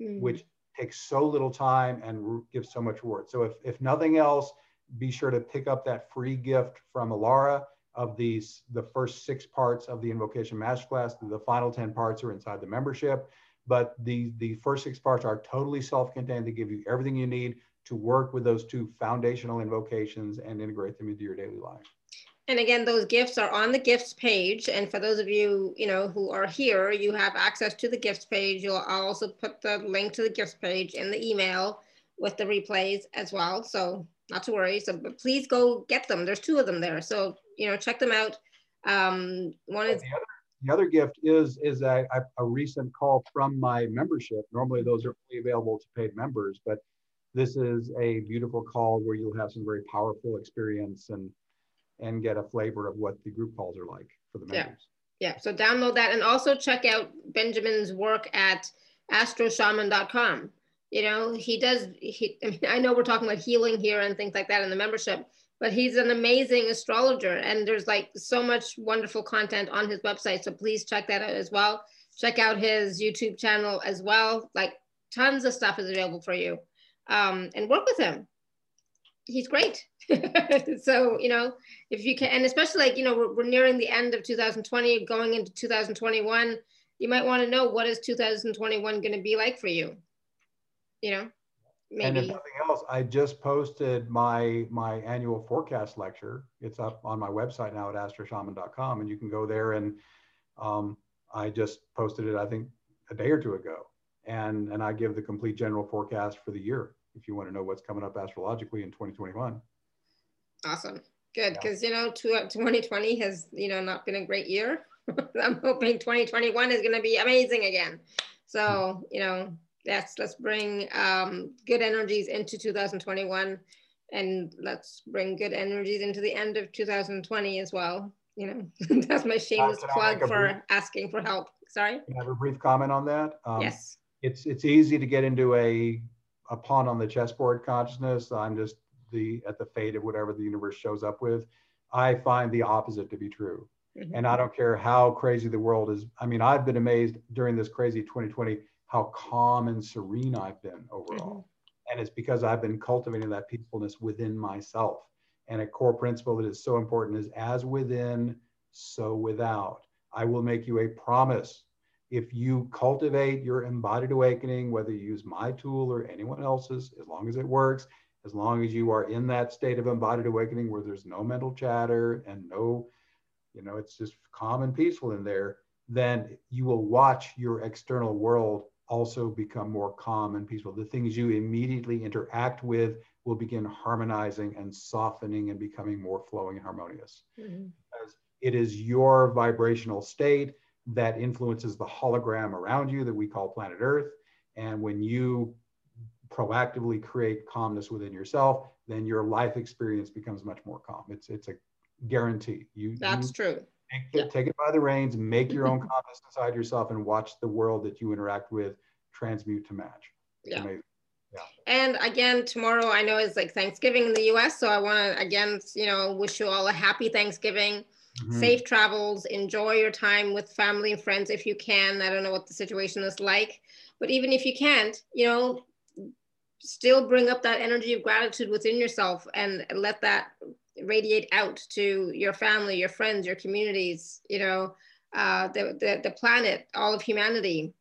mm. which takes so little time and gives so much reward. So if, if nothing else, be sure to pick up that free gift from Alara of these, the first six parts of the Invocation Masterclass. The final 10 parts are inside the membership, but the, the first six parts are totally self-contained. They give you everything you need to work with those two foundational invocations and integrate them into your daily life. And again, those gifts are on the gifts page. And for those of you, you know, who are here, you have access to the gifts page. You'll I'll also put the link to the gifts page in the email with the replays as well. So not to worry. So but please go get them. There's two of them there. So, you know, check them out. Um, one is the other, the other gift is is a, a recent call from my membership. Normally those are only available to paid members, but this is a beautiful call where you'll have some very powerful experience and and get a flavor of what the group calls are like for the members. Yeah. yeah. So download that and also check out Benjamin's work at astroshaman.com you know he does he I, mean, I know we're talking about healing here and things like that in the membership but he's an amazing astrologer and there's like so much wonderful content on his website so please check that out as well check out his youtube channel as well like tons of stuff is available for you um, and work with him. He's great. So you know if you can and especially like you know we're, we're nearing the end of 2020 going into 2021 you might want to know what is 2021 going to be like for you? You know maybe. and if nothing else i just posted my my annual forecast lecture. It's up on my website now at astroshaman.com and you can go there and um, i just posted it i think a day or two ago. And and i give the complete general forecast for the year if you want to know what's coming up astrologically in 2021 awesome good because yeah. you know 2020 has you know not been a great year i'm hoping 2021 is going to be amazing again so hmm. you know let's let's bring um, good energies into 2021 and let's bring good energies into the end of 2020 as well. You know, that's my shameless uh, plug for brief, asking for help. Sorry. Can I have a brief comment on that? Um, yes. It's it's easy to get into a a pawn on the chessboard consciousness. I'm just the at the fate of whatever the universe shows up with. I find the opposite to be true. Mm-hmm. And I don't care how crazy the world is. I mean, I've been amazed during this crazy 2020 how calm and serene I've been overall. Mm-hmm. And it's because I've been cultivating that peacefulness within myself. And a core principle that is so important is as within, so without. I will make you a promise. If you cultivate your embodied awakening, whether you use my tool or anyone else's, as long as it works, as long as you are in that state of embodied awakening where there's no mental chatter and no, you know, it's just calm and peaceful in there, then you will watch your external world also become more calm and peaceful. The things you immediately interact with will begin harmonizing and softening and becoming more flowing and harmonious. Mm-hmm. Because it is your vibrational state that influences the hologram around you that we call planet Earth. And when you proactively create calmness within yourself, then your life experience becomes much more calm. It's it's a guarantee. You that's you, true. Take, yeah. take it by the reins, make your own calmness inside yourself, and watch the world that you interact with transmute to match. yeah. Yeah. And again, tomorrow I know is like Thanksgiving in the US. So I want to again, you know, wish you all a happy Thanksgiving, mm-hmm. safe travels, enjoy your time with family and friends if you can. I don't know what the situation is like, but even if you can't, you know, still bring up that energy of gratitude within yourself and let that radiate out to your family, your friends, your communities, you know, uh, the, the, the planet, all of humanity,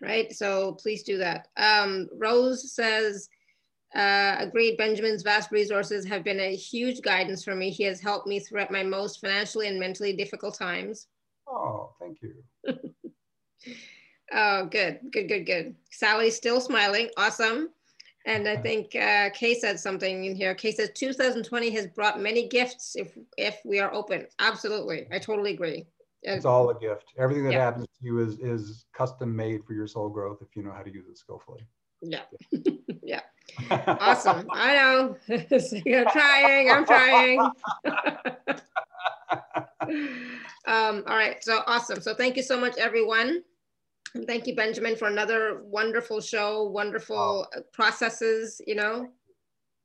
right? So please do that. Um, Rose says, uh, agreed, Benjamin's vast resources have been a huge guidance for me. He has helped me throughout my most financially and mentally difficult times. Oh, thank you. oh, good, good, good, good. Sally's still smiling. Awesome. And I think uh, Kay said something in here. Kay says 2020 has brought many gifts if if we are open. Absolutely, I totally agree. It's all a gift. Everything that yeah. happens to you is is custom made for your soul growth if you know how to use it skillfully. Yeah, yeah. Awesome. I know. You're trying. I'm trying. um, all right. So awesome. So thank you so much, everyone. Thank you, Benjamin, for another wonderful show, wonderful wow. processes, you know.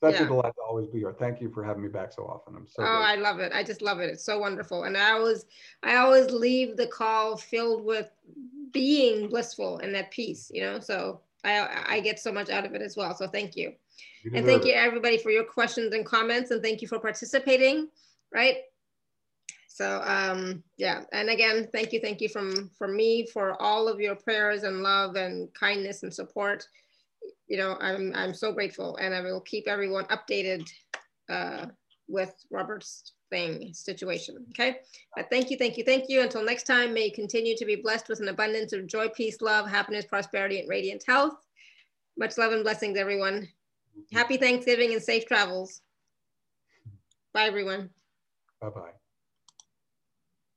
Such yeah. a delight to always be here. Thank you for having me back so often. I'm so. Oh, I love it. I just love it. It's so wonderful, and I always, I always leave the call filled with being blissful and at peace. You know, so I, I get so much out of it as well. So thank you. you and thank you everybody for your questions and comments and thank you for participating, right? So um, yeah, and again, thank you, thank you from, from me for all of your prayers and love and kindness and support. You know, I'm, I'm so grateful and I will keep everyone updated uh, with Robert's thing situation. Okay. But thank you, thank you, thank you. Until next time, may you continue to be blessed with an abundance of joy, peace, love, happiness, prosperity, and radiant health. Much love and blessings, everyone. Happy Thanksgiving and safe travels. Bye, everyone. Bye bye.